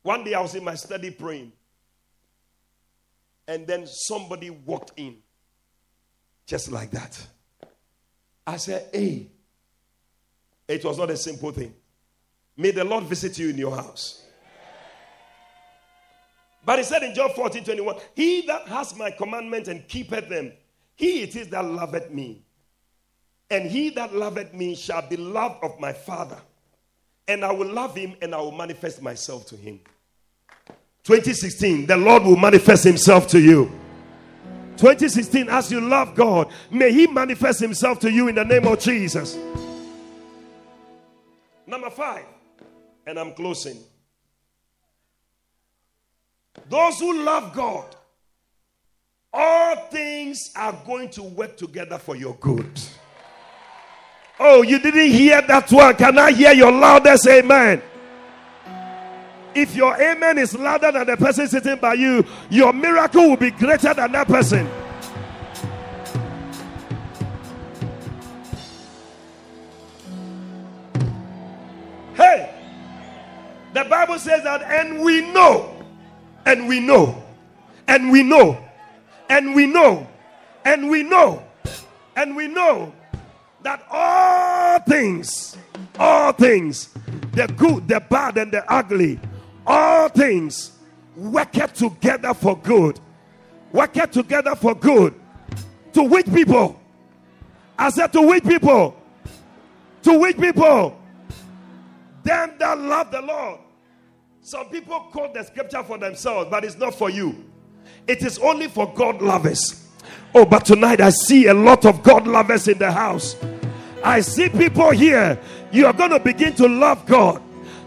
One day I was in my study praying, and then somebody walked in just like that. I said, Hey, it was not a simple thing. May the Lord visit you in your house. But he said in John 14 21, He that has my commandment and keepeth them, he it is that loveth me. And he that loveth me shall be loved of my Father. And I will love him and I will manifest myself to him. 2016, the Lord will manifest himself to you. 2016, as you love God, may he manifest himself to you in the name of Jesus. Number five, and I'm closing. Those who love God, all things are going to work together for your good. Oh, you didn't hear that one. Can I hear your loudest amen? If your amen is louder than the person sitting by you, your miracle will be greater than that person. Hey, the Bible says that, and we know, and we know, and we know, and we know, and we know, and we know that all things, all things, the good, the bad, and the ugly, all things work together for good. Work together for good. To which people? I said, to which people? To which people? Them that love the Lord. Some people quote the scripture for themselves, but it's not for you. It is only for God lovers. Oh, but tonight I see a lot of God lovers in the house. I see people here. You are going to begin to love God.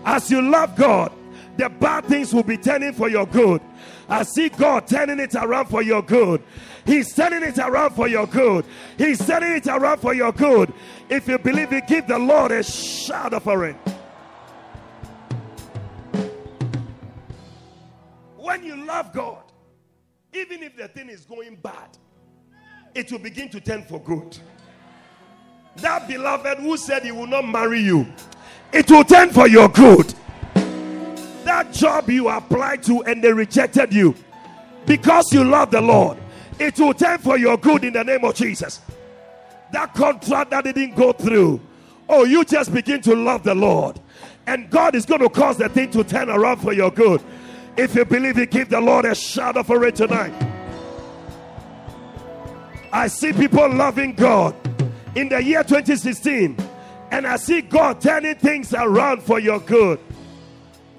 As you love God, the bad things will be turning for your good. I see God turning it around for your good. He's turning it around for your good. He's turning it around for your good. If you believe it, give the Lord a shout of it. When you love God, even if the thing is going bad, it will begin to turn for good. That beloved who said he will not marry you, it will turn for your good. That job you applied to and they rejected you because you love the Lord, it will turn for your good in the name of Jesus. That contract that didn't go through, oh, you just begin to love the Lord, and God is going to cause the thing to turn around for your good. If you believe it, give the Lord a shout of it tonight. I see people loving God in the year 2016, and I see God turning things around for your good.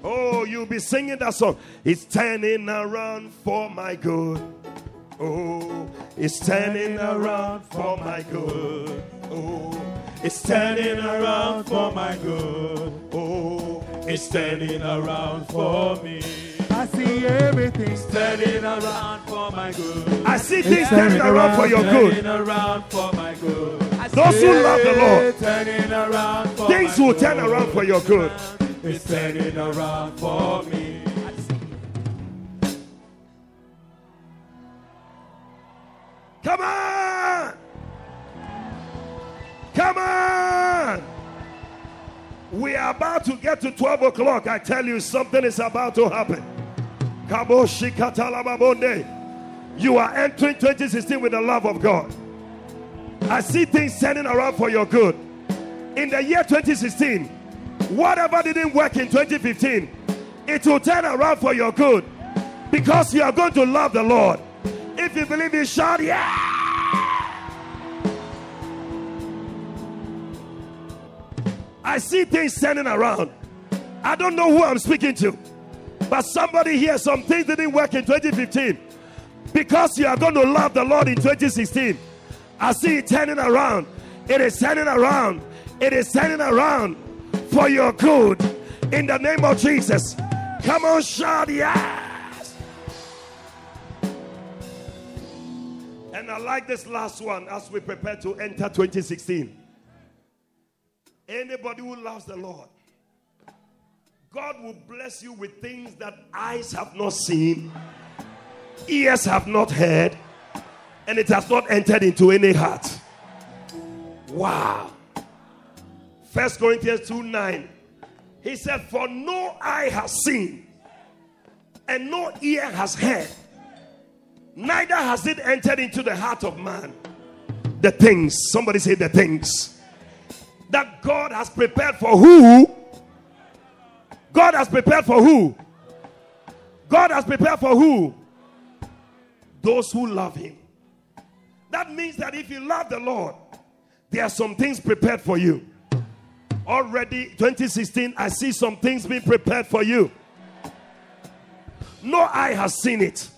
Oh, you'll be singing that song. It's turning around for my good. Oh, it's turning around for my good. Oh, it's turning around for my good. Oh, it's turning around for me. I see everything turning around for my good. I see things turning around for your good. Turning around for my good. Those who love the Lord, turning around for things will turn around for your good. It's turning around for me. Come on! Come on! We are about to get to 12 o'clock. I tell you, something is about to happen. You are entering 2016 with the love of God. I see things turning around for your good. In the year 2016, whatever didn't work in 2015, it will turn around for your good because you are going to love the Lord. If you believe it, shout yeah. I see things turning around. I don't know who I'm speaking to, but somebody here, some things didn't work in 2015 because you are going to love the Lord in 2016. I see it turning around. It is turning around. It is turning around for your good in the name of Jesus. Come on, shout yes. And I like this last one as we prepare to enter 2016. Anybody who loves the Lord, God will bless you with things that eyes have not seen, ears have not heard, and it has not entered into any heart. Wow. First Corinthians 2 9. He said, For no eye has seen, and no ear has heard, neither has it entered into the heart of man. The things, somebody say the things that God has prepared for who? God has prepared for who? God has prepared for who? Those who love Him. That means that if you love the Lord, there are some things prepared for you. Already 2016, I see some things being prepared for you. No eye has seen it.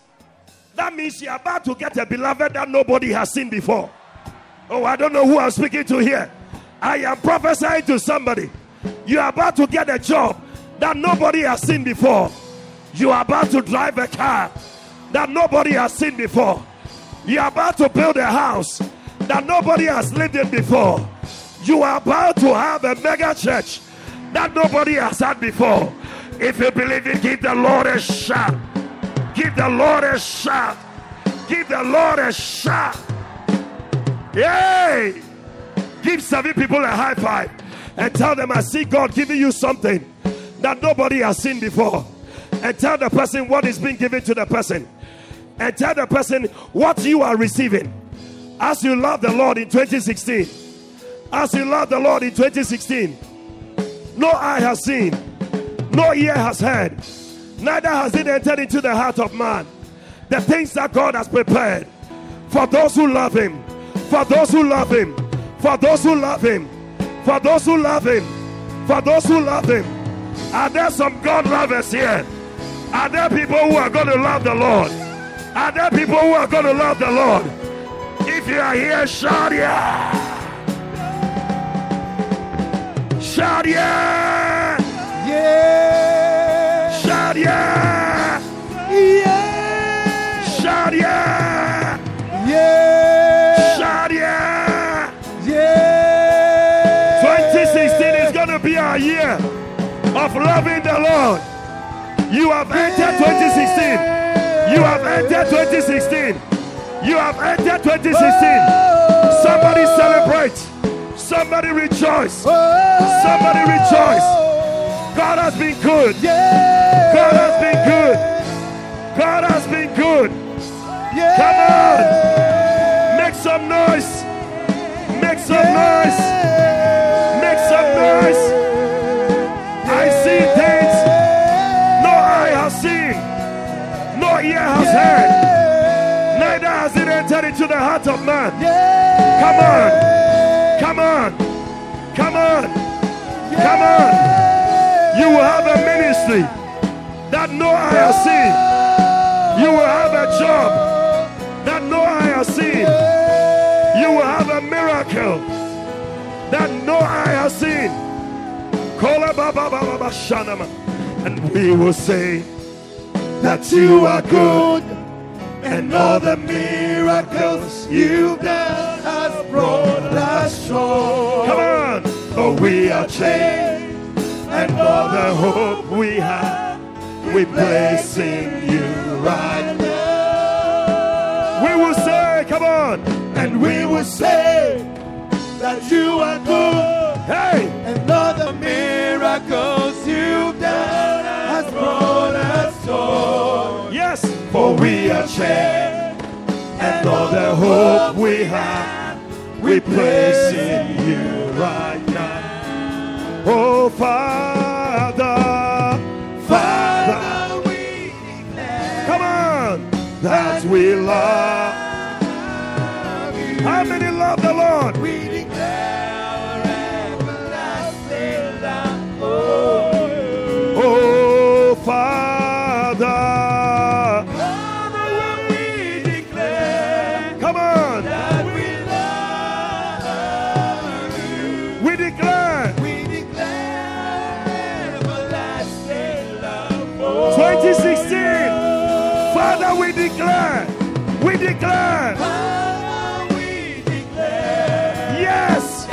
That means you're about to get a beloved that nobody has seen before. Oh, I don't know who I'm speaking to here. I am prophesying to somebody. You are about to get a job that nobody has seen before. You are about to drive a car that nobody has seen before. You are about to build a house that nobody has lived in before. You are about to have a mega church that nobody has had before. If you believe it, give the Lord a shout. Give the Lord a shout. Give the Lord a shout. Yay! Give seven people a high five and tell them, I see God giving you something that nobody has seen before. And tell the person what is being given to the person. And tell the person what you are receiving. As you love the Lord in 2016, as you love the Lord in 2016, no eye has seen, no ear has heard, neither has it entered into the heart of man. The things that God has prepared for those who love Him, for those who love Him, for those who love Him, for those who love Him, for those who love Him. Are there some God lovers here? Are there people who are going to love the Lord? Are there people who are going to love the Lord? If you are here, shout yeah! Shout yeah! Yeah. Shout yeah! Yeah. Shout yeah! Yeah. Shout yeah! Yeah. 2016 is going to be our year of loving the Lord. You have entered 2016. You have entered 2016. You have entered 2016. Somebody celebrate. Somebody rejoice. Oh. Somebody rejoice. God has been good. God has been good. God has been good. Come on. Make some noise. Make some noise. Make some noise. I see things no eye has seen, no ear has heard, neither has it entered into the heart of man. Come on. Come on. Come on. Yeah. Come on. You will have a ministry that no eye has seen. You will have a job that no eye has seen. You will have a miracle that no eye has seen. Call and we will say that you are good and all the miracles you've done has brought us joy. Come on, For we are changed, and all the hope we have, we place in you right now. We will say, come on, and we will say that you are good. Hey, and all the miracles we and all the hope we have, we place in you right now. Oh, Father, Father, we declare come on, that we love. How many love the Lord? Declare, yes,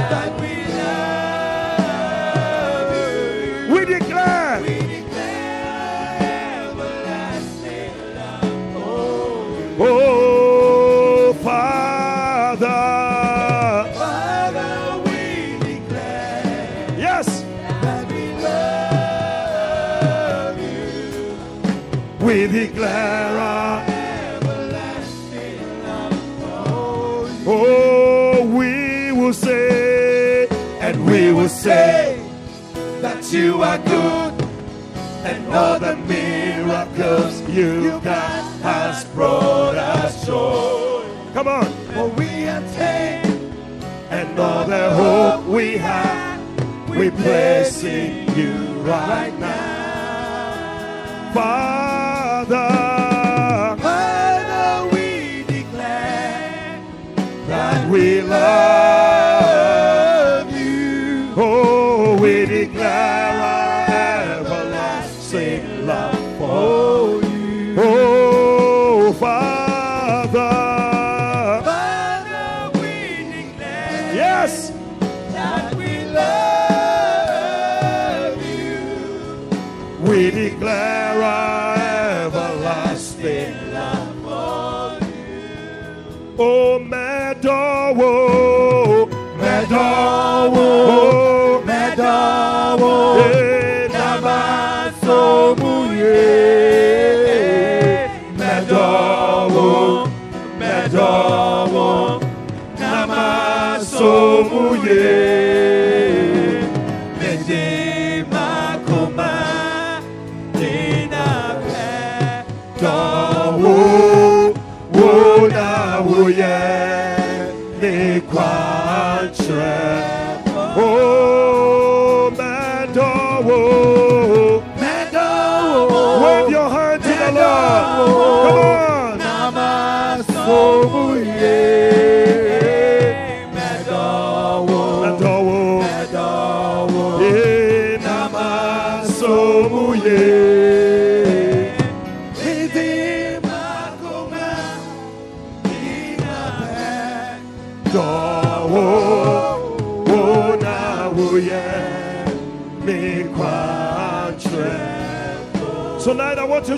we declare, We declare. Oh, Father, Father, we declare yes, we declare, say that you are good and all the miracles you've God has brought us joy. Come on, For we taken and all the hope we have, we place in you right now. Father, Father, we declare that we love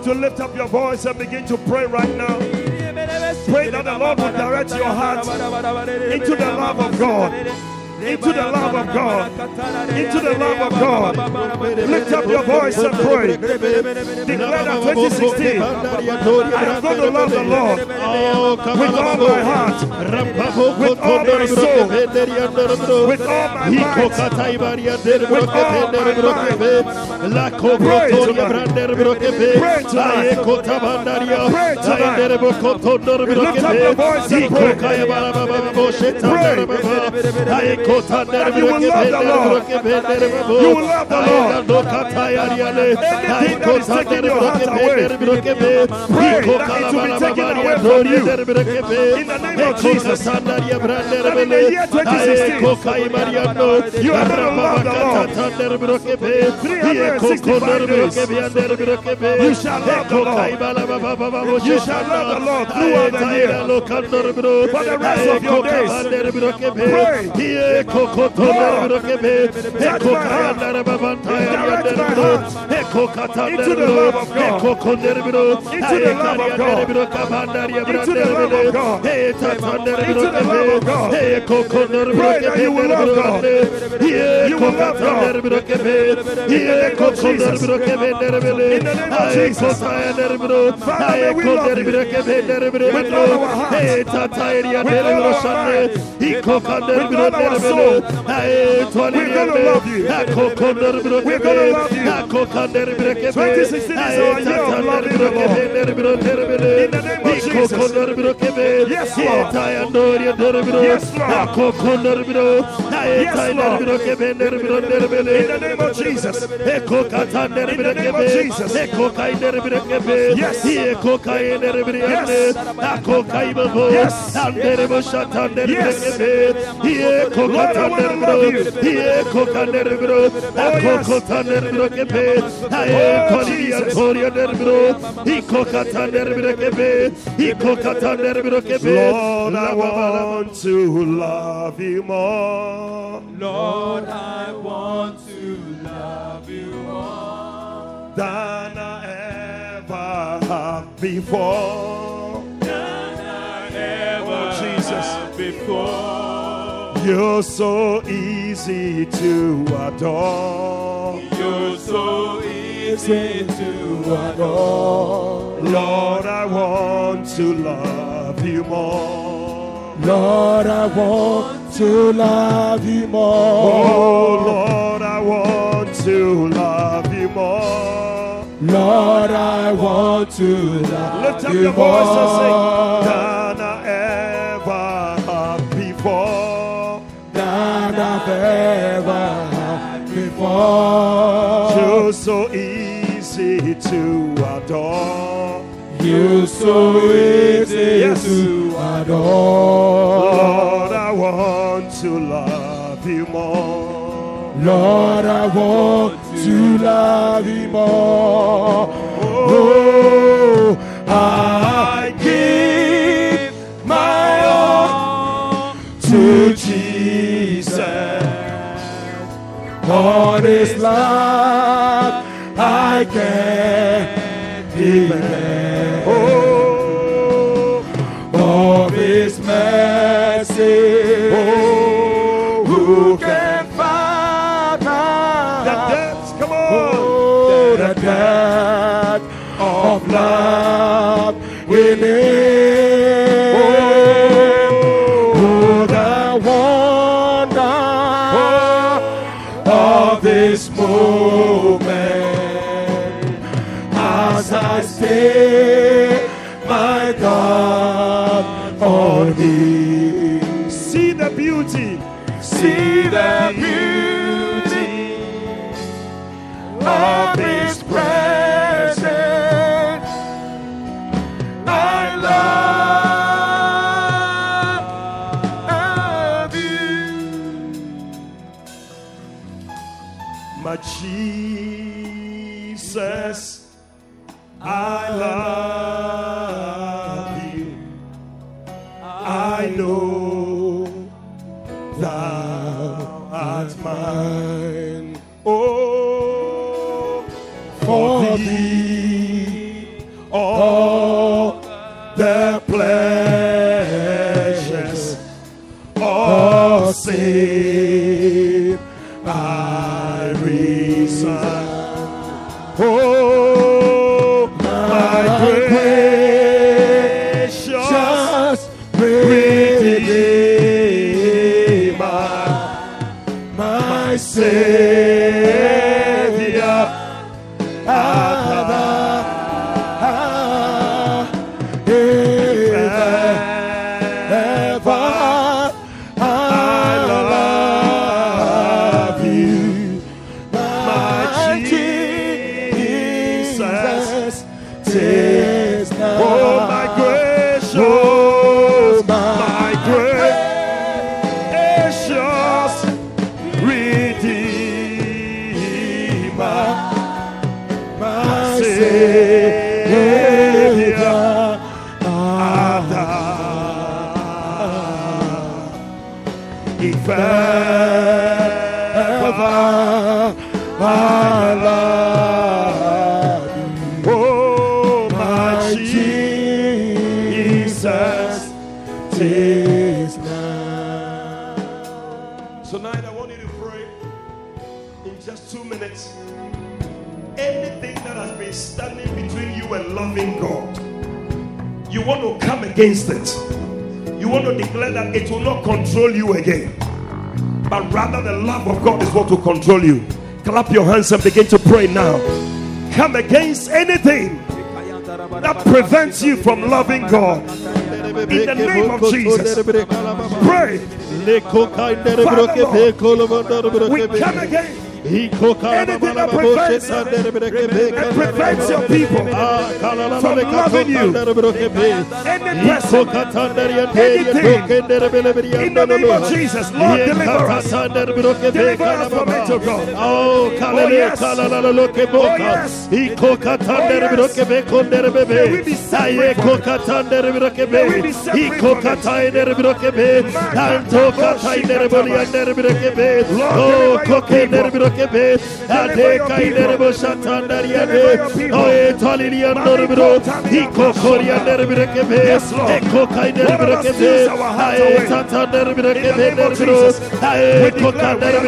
to lift up your voice and begin to pray right now. Pray that the Lord will direct your heart into the love of God. Into the love of God. Into the love of God. Lift up your voice and pray. Declare that 2016, I'm going to love the Lord with all my heart, with all my soul, with all my might, with all my mind. Pray. Pray. Lift up your voice and pray. Pray. You will love the Lord. You will love the Lord. Anything that is taking your heart away, pray that it will be taken away from you. In the name of Jesus. In the year 2016, you are going to love the Lord. 365 days. You shall love the Lord. You shall love the Lord throughout the year. For the rest of your days. Pray. Lord, touch my heart. Direct my heart into the love of God. Into the love of God. Into the love of God. Into the love of God. Pray that you will love God. You will love God. In the name of Jesus. In the name of Jesus. Father, may we love you. With all our hearts, with all our mind, with all our soul. We're going to love you. We're going to love you. 2016 is our year of loving the Lord. In the name of Jesus. Yes, Lord. Yes, Lord. Yes, Lord. In the name of Jesus. In the name of Jesus. Yes. Yes. Yes. Yes. Lord, I want to love you. Jesus. Lord, I want to love you more Lord, I want to love you more than I ever have before. than I ever Oh, Jesus. have before. You're so easy to adore. You're so easy to adore. Lord, I want to love you more. Lord, I want to love you more. Oh. Lord, I want to love you more. Lord, I want to love Lift up you your voice and sing. Before. You're so easy to adore. You're so easy Yes. to adore. Lord, I want to love you more. Lord, I want to love you more. Oh, oh I On His love, I can't depend. Control you. Clap your hands and begin to pray now. Come against anything that prevents you from loving God. In the name of Jesus. Pray. We come against anything that prevents, that prevents your people from loving you. Any person, anything in the name of Jesus, Lord, deliver us. Deliver us from it, oh God. Oh, Oh, yes. Oh, yes. Iko katandere Oh, yes. broke be kondere May we bebe. be set free Aye from ko it. katandere broke May we be. be set free Iko from it. katandere broke be. Katandere boli andere broke be. Lord, Oh, deliver your kokendere people. broke be. Deliver Ade your kaindere people. bo shatandere Deliver your yade. people. Oh, e tolili andore Mami bro. kotani Iko koriandere broke be. Yes, Lord. Eko kaindere Whatever broke be. steals our heart Aye away. tatandere broke In the be name of bro. Jesus. Aye We declare kokandere we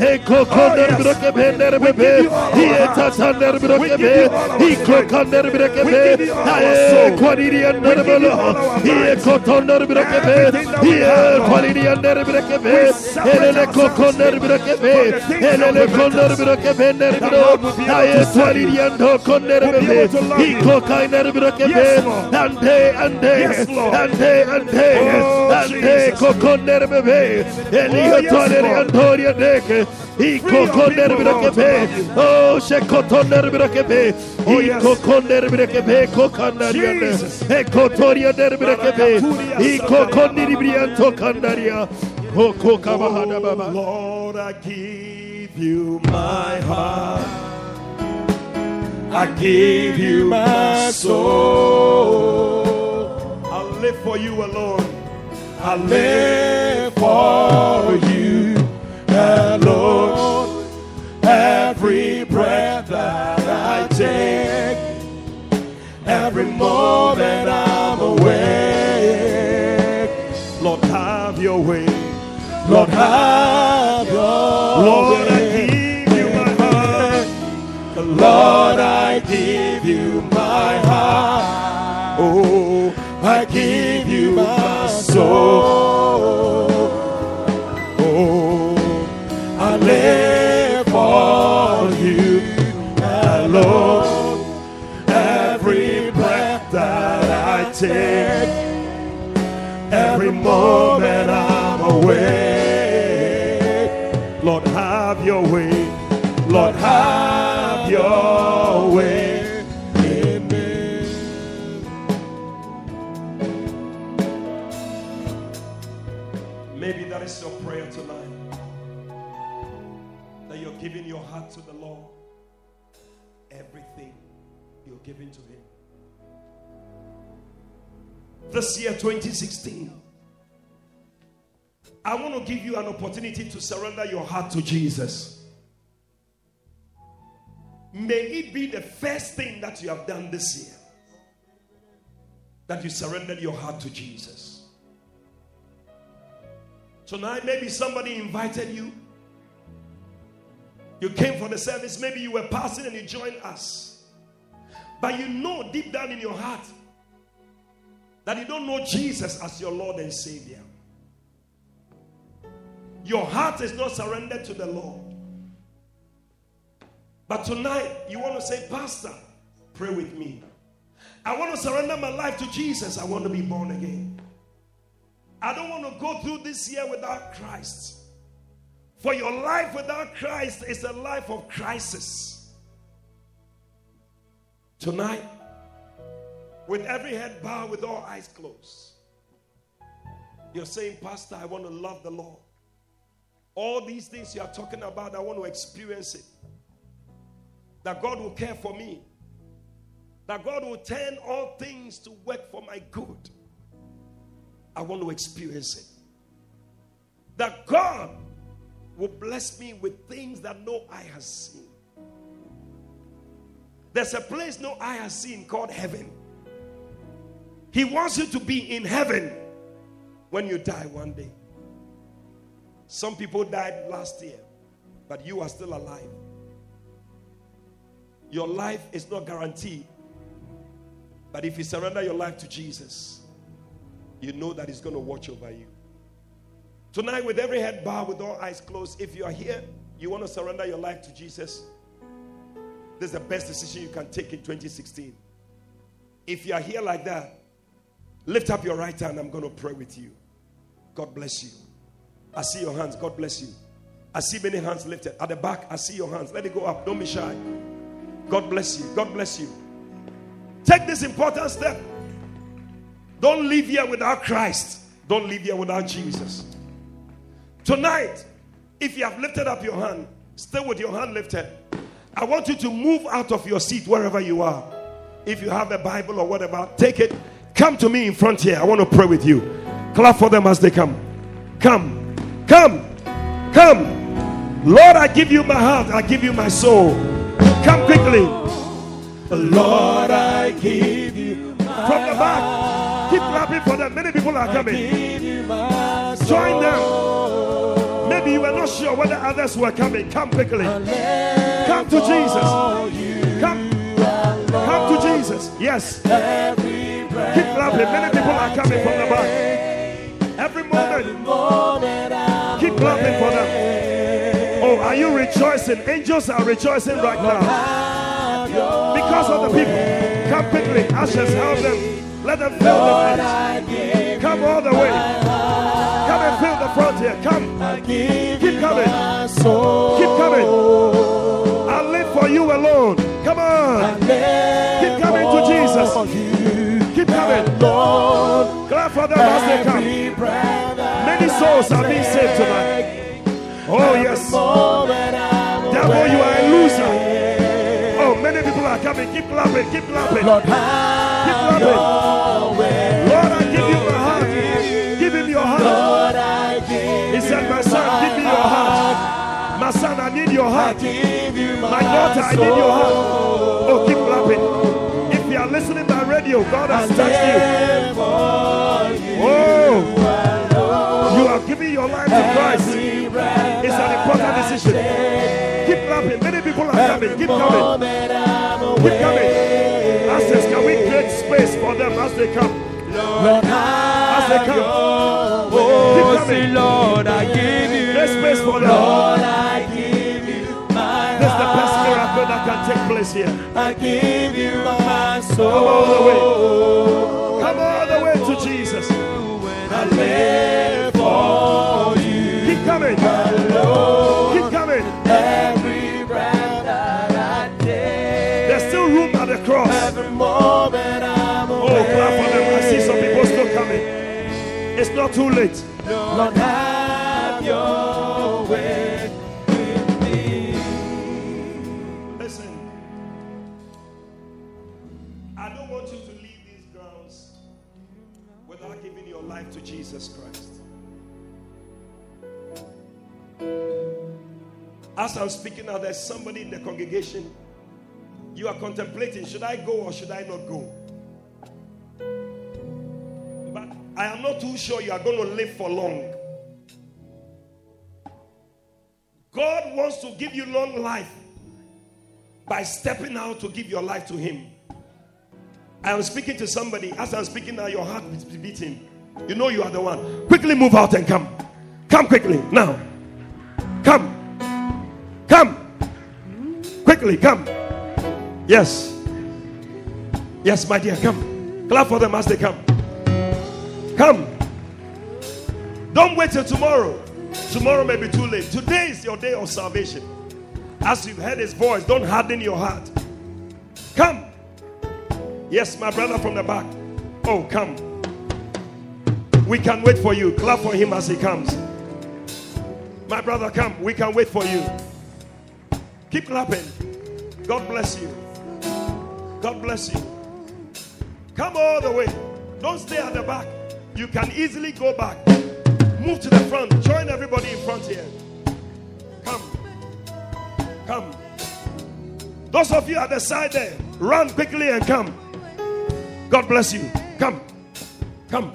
Aye tayele It's a year where we are going to love the Lord. broke bender We bro. separate Aye ourselves. kolini broke We tonder separate bro. ourselves. Iko We kotonder separate bro. ourselves Aye kokonder from bro. anything Leiko that will zotoner prevent us broke from bender loving you, bebe. Lord. Iye In the tolini name of ando. Jesus. Aye kokonder Oh, yes. broke bender We bebe. give you all our Iye hearts. tatander We broke give be. you all our Iko strength. konder broke We be. give you all our Aye soul. kwadiri We andor give you bolo. all our Iye minds. kotonder broke be. Everything that we Iye have, Lord. kwaliri andor broke be. We separate Elele ourselves kokonder broke be. from the things Elele prevent konder us. broke bender That bro. Lord will be able Aye to serve twaliri you. ando konder We'll be bebe. able to love you. Iko kainer broke be. Ande ande ande ande Oh, ande Jesus. kokonder bebe. Oh, Elio Oh, yes, twaliri Lord. deke. Free Iko your konder people, broke Lord, to be. love you. Oh she kotonder broke be. Oh, yes. Iko konder broke be kokandaria. Jesus. Eko toria der broke be. Iko kondiri brianto kandaria. Koko kabahada. Oh, Lord, I give you my heart. I give you my soul. I live for you alone. I live for you Lord, have your Lord, I give you my heart. Lord, I give you my heart. Oh, I give you my soul. This year, 2016, I want to give you an opportunity to surrender your heart to Jesus. May it be the first thing that you have done this year that you surrendered your heart to Jesus. Tonight, maybe somebody invited you. You came for the service, maybe you were passing and you joined us. But you know deep down in your heart that you don't know Jesus as your Lord and Savior. Your heart is not surrendered to the Lord. But tonight, you want to say, Pastor, pray with me. I want to surrender my life to Jesus. I want to be born again. I don't want to go through this year without Christ. For your life without Christ is a life of crisis. Tonight, with every head bowed, with all eyes closed, you're saying, Pastor, I want to love the Lord. All these things you are talking about, I want to experience it. That God will care for me. That God will turn all things to work for my good. I want to experience it. That God will bless me with things that no eye has seen. There's a place no eye has seen called heaven. He wants you to be in heaven when you die one day. Some people died last year, but you are still alive. Your life is not guaranteed. But if you surrender your life to Jesus, you know that He's going to watch over you. Tonight, with every head bowed, with all eyes closed, if you are here, you want to surrender your life to Jesus, this is the best decision you can take in 2016. If you are here like that, lift up your right hand. I'm going to pray with you. God bless you. I see your hands. God bless you. I see many hands lifted. At the back, I see your hands. Let it go up. Don't be shy. God bless you. God bless you. Take this important step. Don't leave here without Christ. Don't leave here without Jesus. Tonight, if you have lifted up your hand, stay with your hand lifted. I want you to move out of your seat wherever you are. If you have a Bible or whatever, take it. Come to me in front here. I want to pray with you. Clap for them as they come. Come, come, come. Lord, I give you my heart. I give you my soul. Come quickly. Lord, I give you From the back. Keep clapping for them. Many people are coming. Join them. Maybe you were not sure whether others were coming. Come quickly. Come to Jesus. Come. Come to Jesus. Yes. Keep clapping. Many people are coming from the back. Every moment. Keep clapping for them. Oh, are you rejoicing? Angels are rejoicing right now. Because of the people. Come quickly. Ashes, help them. Let them fill the place. Come all the way. Come and fill the front here. Come. Keep coming. Keep coming. I live for you alone. Come on. Keep coming to Jesus. Keep coming. Clap for them as they come. Many souls are being saved tonight. Oh, yes. Devil, you are a loser. Oh, many people are coming. Keep clapping. Keep clapping. Lord, Keep clapping. Lord, I give you my heart. Give him your heart. Lord, I give He said, My son, give me your heart. My son, I need your heart. my, My daughter, I need your heart. Oh, keep clapping. If you are listening by radio, God has touched you. Oh, you are giving your life to Christ. It's an important decision. Keep clapping. Many people are coming. Keep coming. Keep coming. Access, can we create space for them as they come? Lord, As they come. Keep coming. Lord, I give you. Create space for them. That can take place here. I give you my soul. Come all the way. Come all the way to Jesus. I live for you. Keep coming. Keep coming. every breath that I take. There's still room at the cross. Every moment I'm Oh, clap for them. I see some people still coming. It's not too late. Lord, As I'm speaking now, there's somebody in the congregation. You are contemplating should I go or should I not go? But I am not too sure you are going to live for long. God wants to give you long life by stepping out to give your life to Him. I am speaking to somebody. As I'm speaking now, your heart is beating. You know you are the one. Quickly move out and come. Come quickly now. Come. Come. Quickly come. Yes. Yes, my dear, come. Clap for them as they come. Come. Don't wait till tomorrow. Tomorrow may be too late. Today is your day of salvation. As you've heard his voice, don't harden your heart. Come. Yes, my brother from the back. Oh, come. We can wait for you. Clap for him as he comes. My brother, come. We can wait for you. Keep clapping. God bless you. God bless you. Come all the way. Don't stay at the back. You can easily go back. Move to the front. Join everybody in front here. Come. Come. Those of you at the side there, run quickly and come. God bless you. Come. Come.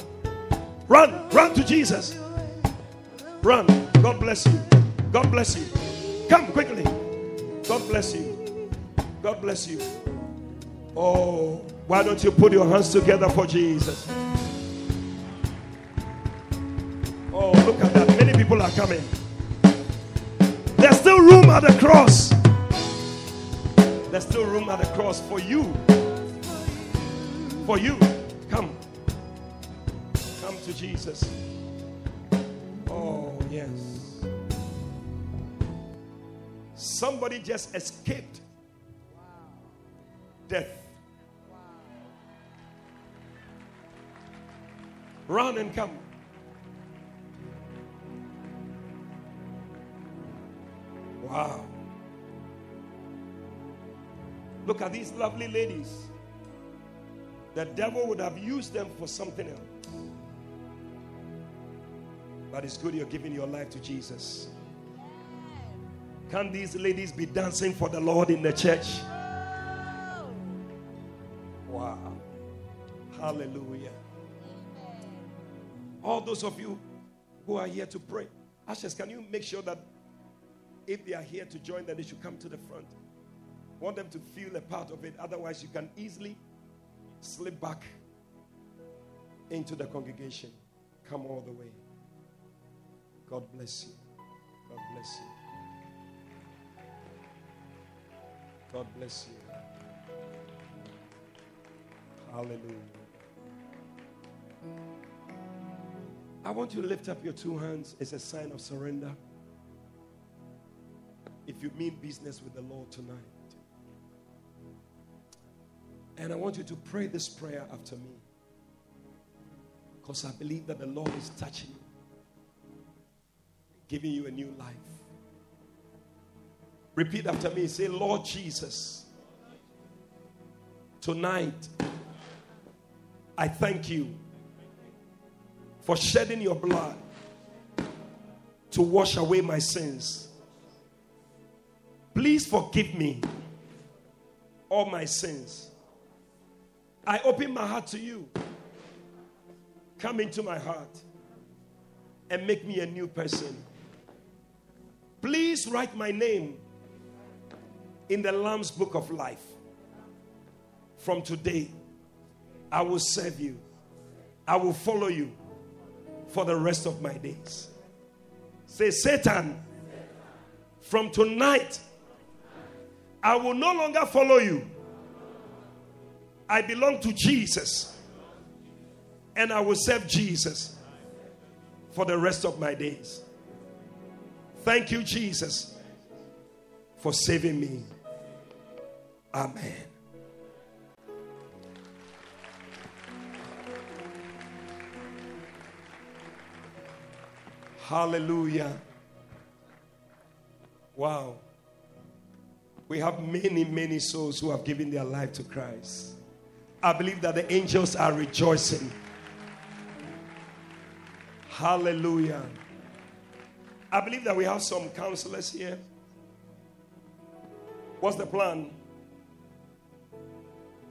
Run. Run to Jesus. Run. God bless you. God bless you. Come quickly. God bless you. God bless you. Oh, why don't you put your hands together for Jesus? Oh, look at that. Many people are coming. There's still room at the cross. There's still room at the cross for you. For you. Come. Come to Jesus. Oh, yes. Somebody just escaped death. Run and come. Wow. Look at these lovely ladies. The devil would have used them for something else. But it's good you're giving your life to Jesus. Can these ladies be dancing for the Lord in the church? Wow. Hallelujah. All those of you who are here to pray, Ashes, can you make sure that if they are here to join, then they should come to the front? Want them to feel a part of it. Otherwise, you can easily slip back into the congregation. Come all the way. God bless you. God bless you. God bless you. Hallelujah. I want you to lift up your two hands as a sign of surrender. If you mean business with the Lord tonight. And I want you to pray this prayer after me. Because I believe that the Lord is touching you, giving you a new life. Repeat after me. Say, Lord Jesus, tonight I thank you for shedding your blood to wash away my sins. Please forgive me all my sins. I open my heart to you. Come into my heart and make me a new person. Please write my name in the Lamb's book of life. From today, I will serve you. I will follow you for the rest of my days. Say, Satan, from tonight, I will no longer follow you. I belong to Jesus. And I will serve Jesus for the rest of my days. Thank you, Jesus, for saving me. Amen. Hallelujah. Wow. We have many, many souls who have given their life to Christ. I believe that the angels are rejoicing. Hallelujah. I believe that we have some counselors here. What's the plan?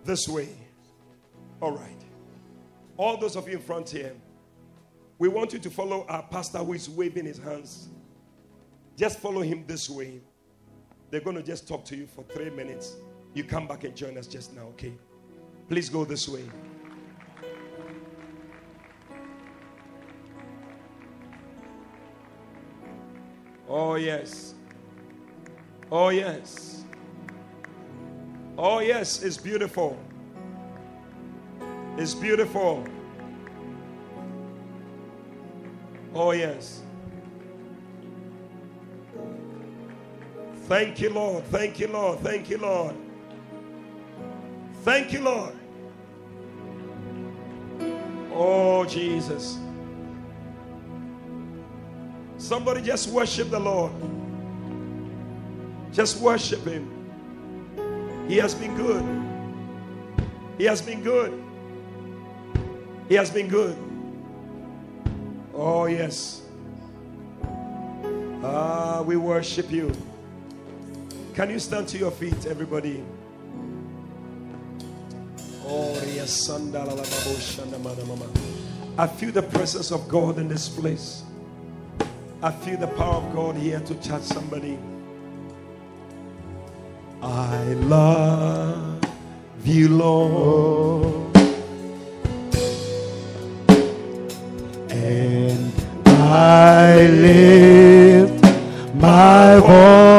This way. All right. All those of you in front here, we want you to follow our pastor who is waving his hands. Just follow him this way. They're going to just talk to you for three minutes. You come back and join us just now, okay? Please go this way. Oh, yes. Oh, yes. Oh, yes, it's beautiful. It's beautiful. Oh, yes. Thank you, Lord. Thank you, Lord. Thank you, Lord. Thank you, Lord. Oh, Jesus. Somebody just worship the Lord. Just worship Him. He has been good. He has been good. He has been good. Oh, yes. Ah, we worship you. Can you stand to your feet, everybody? Oh, yes. I feel the presence of God in this place. I feel the power of God here to touch somebody. I love you, Lord. And I lift my voice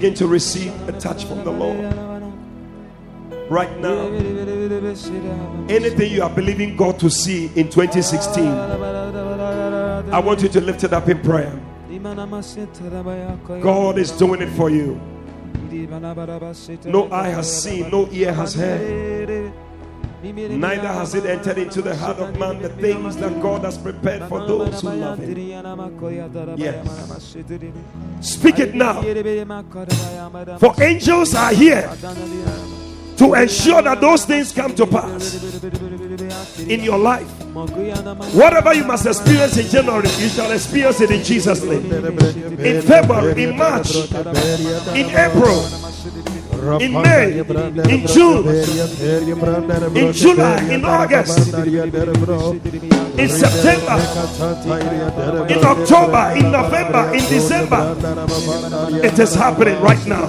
Begin to receive a touch from the Lord right now. Anything you are believing God to see in 2016, I want you to lift it up in prayer. God is doing it for you. No eye has seen, no ear has heard. Neither has it entered into the heart of man the things that God has prepared for those who love Him. Yes. Speak it now. For angels are here to ensure that those things come to pass in your life. Whatever you must experience in January, you shall experience it in Jesus' name. In February, in March, in April, in May, in June, in July, in August, in September, in October, in November, in December. It is happening right now.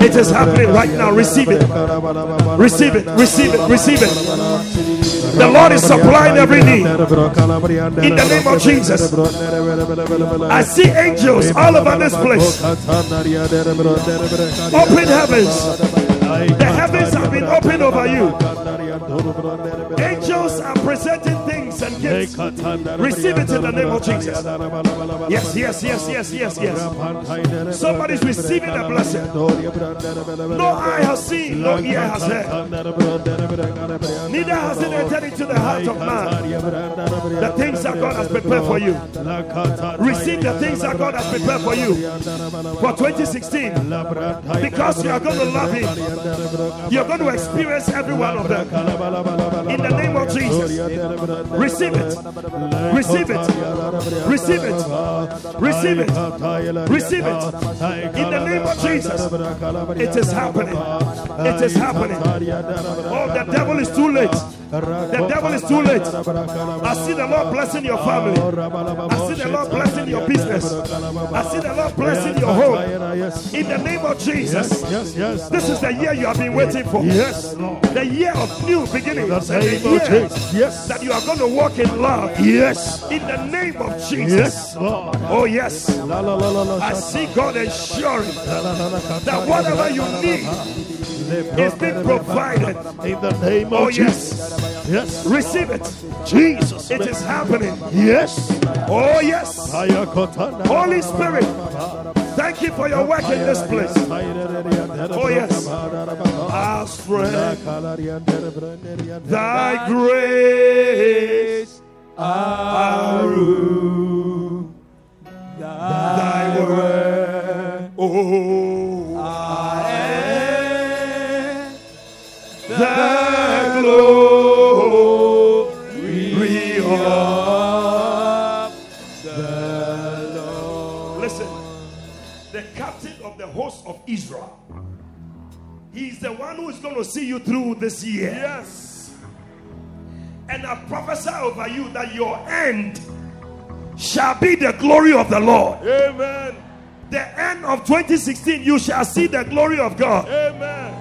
It is happening right now. Receive it. Receive it. Receive it. Receive it. The Lord is supplying every need. In the name of Jesus. I see angels all over this place. Open heavens. The heavens have been opened over you. Angels are presenting things and gifts. Receive it in the name of Jesus. Yes, yes, yes, yes, yes, yes. Somebody's receiving a blessing. No eye has seen, no ear has heard. Neither has it entered into the heart of man. The things that God has prepared for you. Receive the things that God has prepared for you for 2016. Because you are going to love Him. You're going to experience every one of them. In the name of Jesus. Receive it. Receive it. Receive it. Receive it. Receive it. In the name of Jesus. It is happening. It is happening. Oh, the devil is too late. The devil is too late. I see the Lord blessing your family. I see the Lord blessing your business. I see the Lord blessing your home. In the name of Jesus. Yes, yes. This is the year you have been waiting for. Yes, Lord. The year of new beginnings. The name of year Jesus. Yes. that you are going to walk in love. Yes. In the name of Jesus. Yes, Lord. Oh, yes. I see God ensuring that whatever you need is being provided. in the name of Oh, Jesus. yes. Yes. Receive it. Jesus. It is happening. Yes. Oh, yes. Holy Spirit, thank you for your work in this place. Oh yes. Our strength, thy grace, our root, thy word. Oh, the glory of the Lord. Listen, the captain of the host of Israel. He's the one who is going to see you through this year. Yes. And I prophesy over you that your end shall be the glory of the Lord. Amen. The end of 2016, you shall see the glory of God. Amen.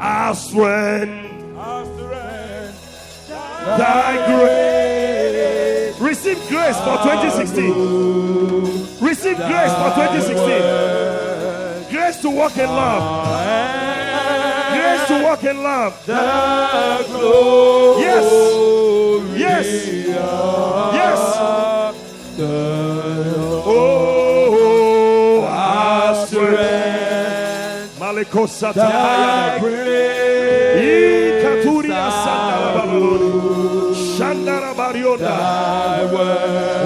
Our strength, Our strength. thy grace. Receive grace for 2016. Receive grace for 2016. Grace to walk in love. Grace to walk in love. Yes. Yes. Yes. Strength. Maliko Sataya. Ikaturia Sandara Babaloni.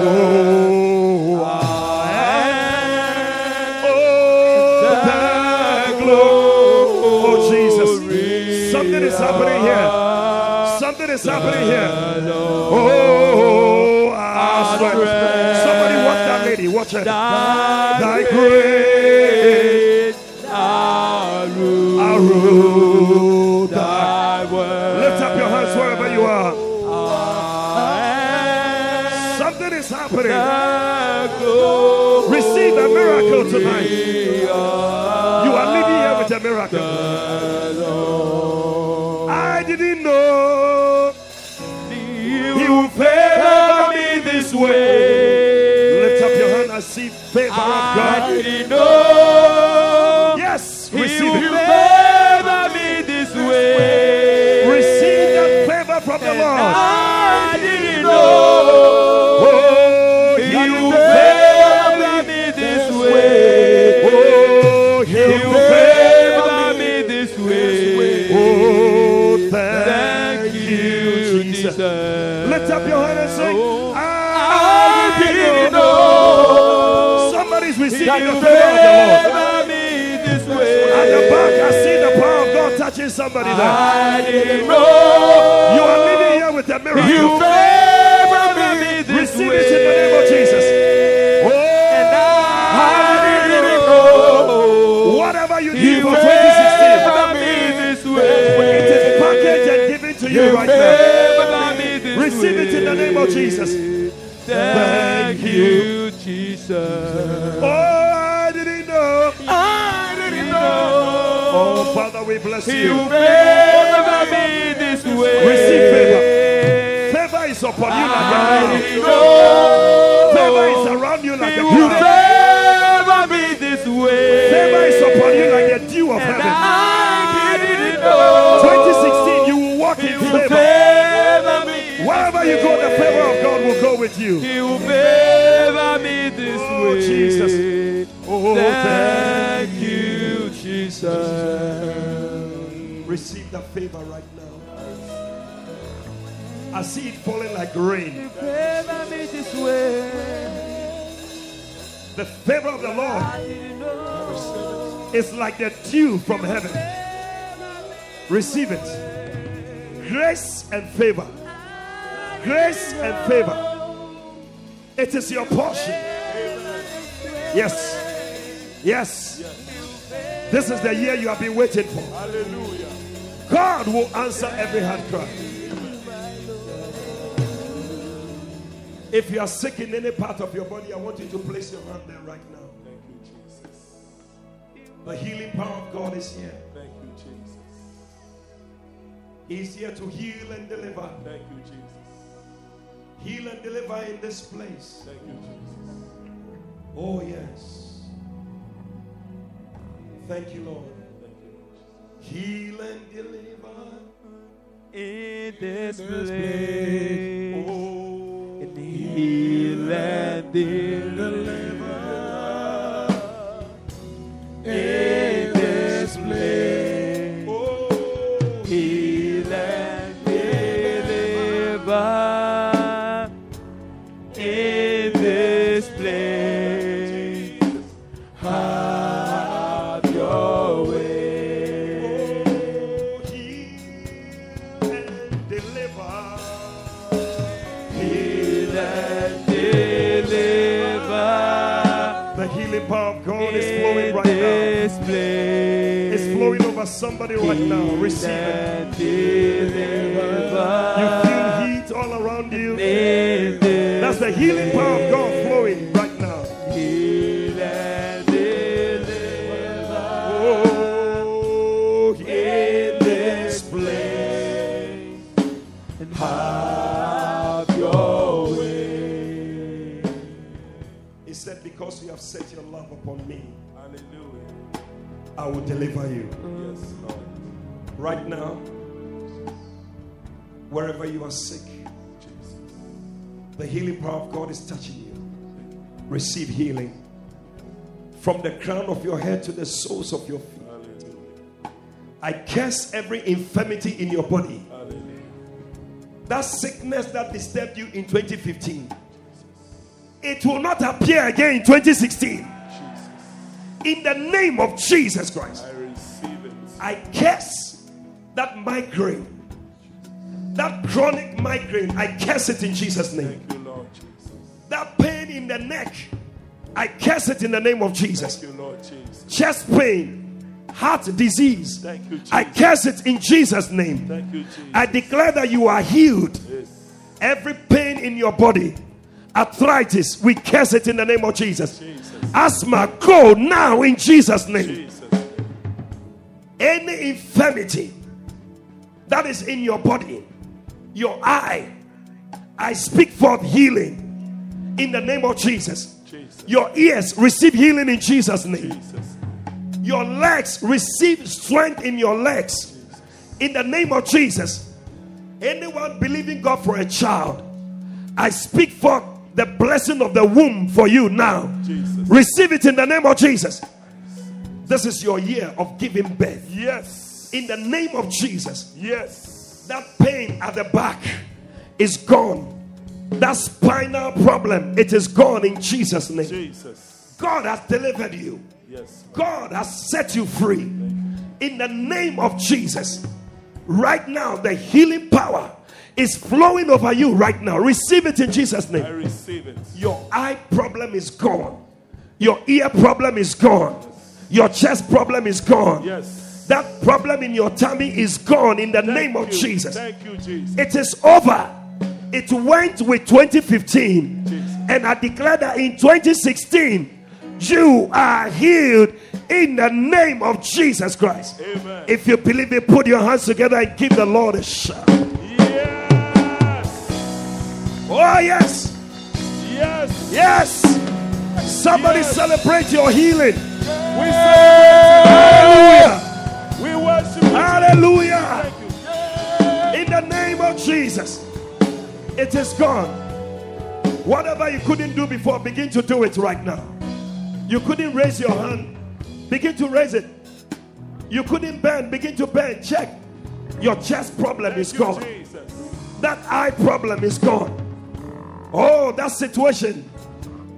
Oh, oh, thy. Oh. Something is happening here. Something is happening here. Oh, our strength. Somebody watch that lady. Watch her. Thy grace. Favor of Receiving that the you favor of the Lord. this way. At the back, I see the power of God touching somebody there. I didn't know You are living here with a you miracle. favor me this Receive way. it in the name of Jesus. Oh, And Oh, I didn't know whatever you you need for 2016, favor me this it way. is packaged and given to you You right now. favor me this Receive it in the name of Jesus. Thank you, Jesus. Oh, I didn't know. I didn't know. Oh, Father, we bless you. You'll never be this way. Receive favor. Favor is upon you like I a cloud. Favor is around you like a cloud. You favor me this way. Favor is upon you like the dew of and heaven. I didn't know. 2016, you will walk in favor. Wherever you go, the favor of God will go with you. He will favor. Oh. Jesus. Oh, Thank you, Jesus. Receive that favor right now. I see it falling like rain. Favor me this way. The favor of the Lord is like the dew from heaven. Receive it. Grace and favor. Grace and favor. It is your portion. Yes. Yes. This is the year you have been waiting for. Hallelujah. God will answer every heart cry. If you are sick in any part of your body, I want you to place your hand there right now. Thank you, Jesus. The healing power of God is here. Thank you, Jesus. He's here to heal and deliver. Thank you, Jesus. Heal and deliver in this place. Thank you, Jesus. Oh, yes. Thank you, Lord. Thank you, Lord. Heal and deliver. In this place, Oh, heal and deliver. In this place, over somebody right now. Receive it. You feel heat all around you. That's the healing power of God flowing right now. Heal and deliver. Oh, In this place. And have your way. He said, Because you have set your love upon me, Hallelujah. I will deliver you. Yes, Lord. Right now, wherever you are sick, Jesus. the healing power of God is touching you. Receive healing from the crown of your head to the soles of your feet. I curse every infirmity in your body. Hallelujah. That sickness that disturbed you in 2015, it will not appear again in 2016. In the name of Jesus Christ, I receive it. I curse that migraine, that chronic migraine. I curse it in Jesus' name. Thank you, Lord Jesus. That pain in the neck, I curse it in the name of Jesus. Thank you, Lord Jesus. Chest pain, heart disease, Thank you, Jesus. I curse it in Jesus' name. Thank you, Jesus. I declare that you are healed. yes. Every pain in your body, arthritis, we curse it in the name of Jesus. Jesus. Asthma, go now in Jesus' name. Jesus. Any infirmity that is in your body, your eye, I speak forth healing in the name of Jesus. Jesus. Your ears receive healing in Jesus' name. Jesus. Your legs receive strength in your legs in the name of Jesus. Anyone believing God for a child, I speak forth the blessing of the womb for you now. Jesus. Receive it in the name of Jesus. This is your year of giving birth. Yes. In the name of Jesus, Yes. that pain at the back is gone. That spinal problem, it is gone in Jesus' name. Jesus. God has delivered you. Yes. God has set you free. In the name of Jesus. Right now, the healing power is flowing over you right now. Receive it in Jesus' name. I receive it. Your eye problem is gone. Your ear problem is gone. Your chest problem is gone. Yes. That problem in your tummy is gone in the name of you. Jesus. Thank you, Jesus. It is over. It went with 2015. Jesus. And I declare that in 2016, you are healed in the name of Jesus Christ. Amen. If you believe it, put your hands together and give the Lord a shout. Oh, yes. Yes. Yes. Somebody Yes. celebrate your healing. We say Hallelujah. we worship. Hallelujah. In the name of Jesus, it is gone. Whatever you couldn't do before, begin to do it right now. You couldn't raise your hand, begin to raise it. You couldn't bend, begin to bend. Check. Your chest problem is Thank you, gone. That eye problem is gone. Oh, that situation,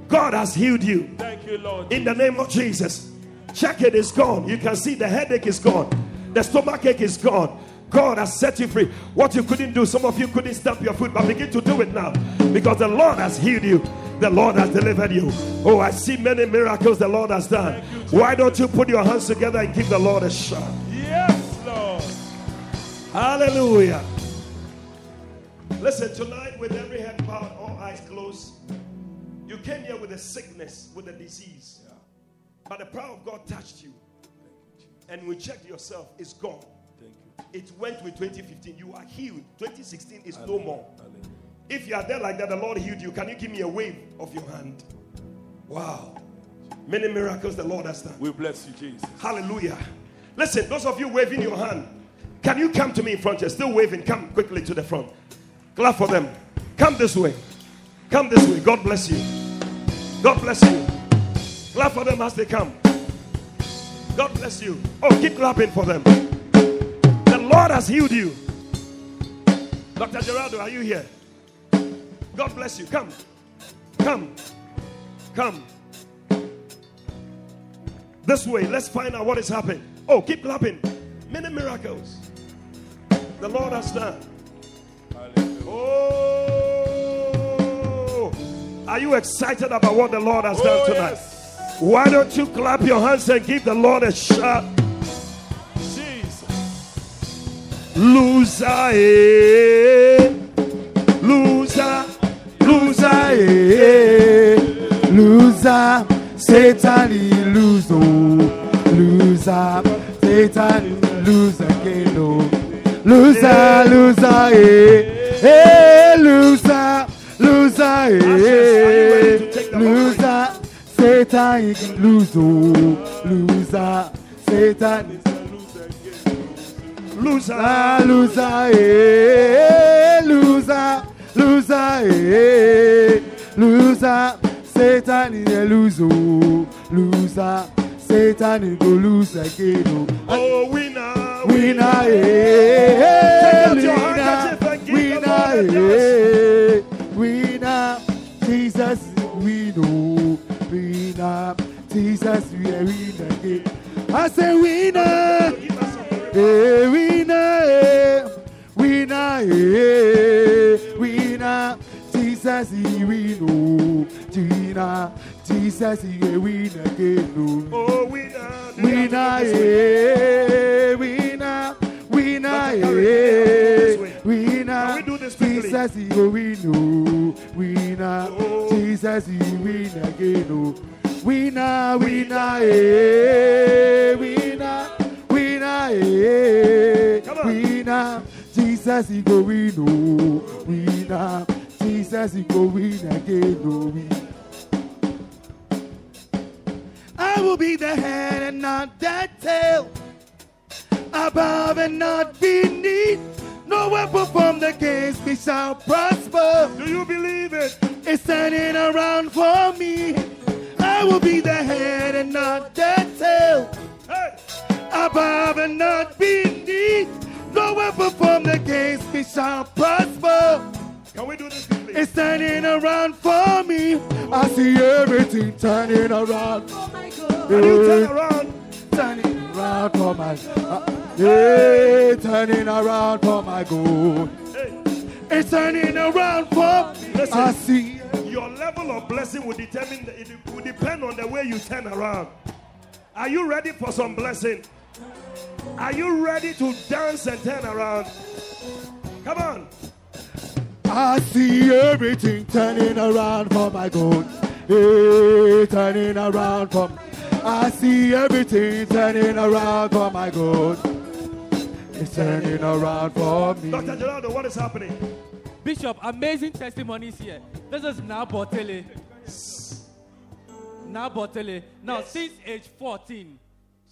God has healed you. Thank you, Lord. In the name of Jesus. Check it is gone. You can see the headache is gone. The stomach ache is gone. God has set you free. What you couldn't do, some of you couldn't stamp your foot, but begin to do it now because the Lord has healed you. The Lord has delivered you. Oh, I see many miracles the Lord has done. Why don't you put your hands together and give the Lord a shout? Yes, Lord. Hallelujah. Listen, tonight, with every head bowed, all eyes closed, you came here with a sickness, with a disease. But the power of God touched you. And we checked yourself, it's gone. Thank you. It went with 2015. You are healed. 2016 is no more. If you are there like that, the Lord healed you. Can you give me a wave of your hand? Wow. Many miracles the Lord has done. We bless you, Jesus. Hallelujah. Listen, those of you waving your hand, can you come to me in front? You're still waving. Come quickly to the front. Clap for them. Come this way. Come this way. God bless you. God bless you. Clap for them as they come. God bless you. Oh, keep clapping for them. The Lord has healed you. Dr. Gerardo, are you here? God bless you. Come. Come. Come. This way, let's find out what is happening. Oh, keep clapping. Many miracles the Lord has done. Oh, are you excited about what the Lord has done Oh, tonight? yes. Why don't you clap your hands and give the Lord a shout? Jesus. Loser, eh? loser, loser, eh? Loser, Satan lose oh. Loser, Satan lose again oh. Loser, loser, eh. Hey, loser, loser, are you ready eh. to take the Loser, Satan he lose oh. Loser, Satan loser. Ah, loser, eh, loser, loser, eh, loser. Satan is a loser, loser. Satan is go lose again. Oh. Oh, winner, Winner, eh, Take out your handkerchief and give the winner, Lord a eh, winner. Jesus, we know, winner. Jesus, we are winner again. I say winner. Give us some Hey, winner, hey, winner, hey, winner. Jesus, win, oh, Gina. Jesus, he a win again, oh. Winner, Winner, hey, winner, winner, hey, winner. Can we do this quickly? Jesus, he a win, oh, winner. Oh. Jesus, he win again, oh. Winner, winner, hey, winner, winner, Come winner. Jesus, he go win, oh, winner. Jesus, he go win again, oh, winner. I will be the head and not the tail. Above and not beneath. No weapon from the against me shall prosper. Do you believe it? It's turning around for me. I will be the head and not the tail. Hey, Above and not beneath. No weapon from the against me shall prosper. Can we do this quickly? It's turning around for me. I see everything turning around. Oh my God. Can you turn around? turning around for my uh, yeah, turning around for my good. Hey, It's turning around for Listen. I see your level of blessing will determine. The, it will depend on the way you turn around. Are you ready for some blessing? Are you ready to dance and turn around? Come on. I see everything turning around for my good. Hey, turning around for I see everything turning around for my good. It's turning around for me. Dr. Gerardo, what is happening? Bishop, amazing testimonies here. This is Nabotele. Nabotele. Now, since age 14,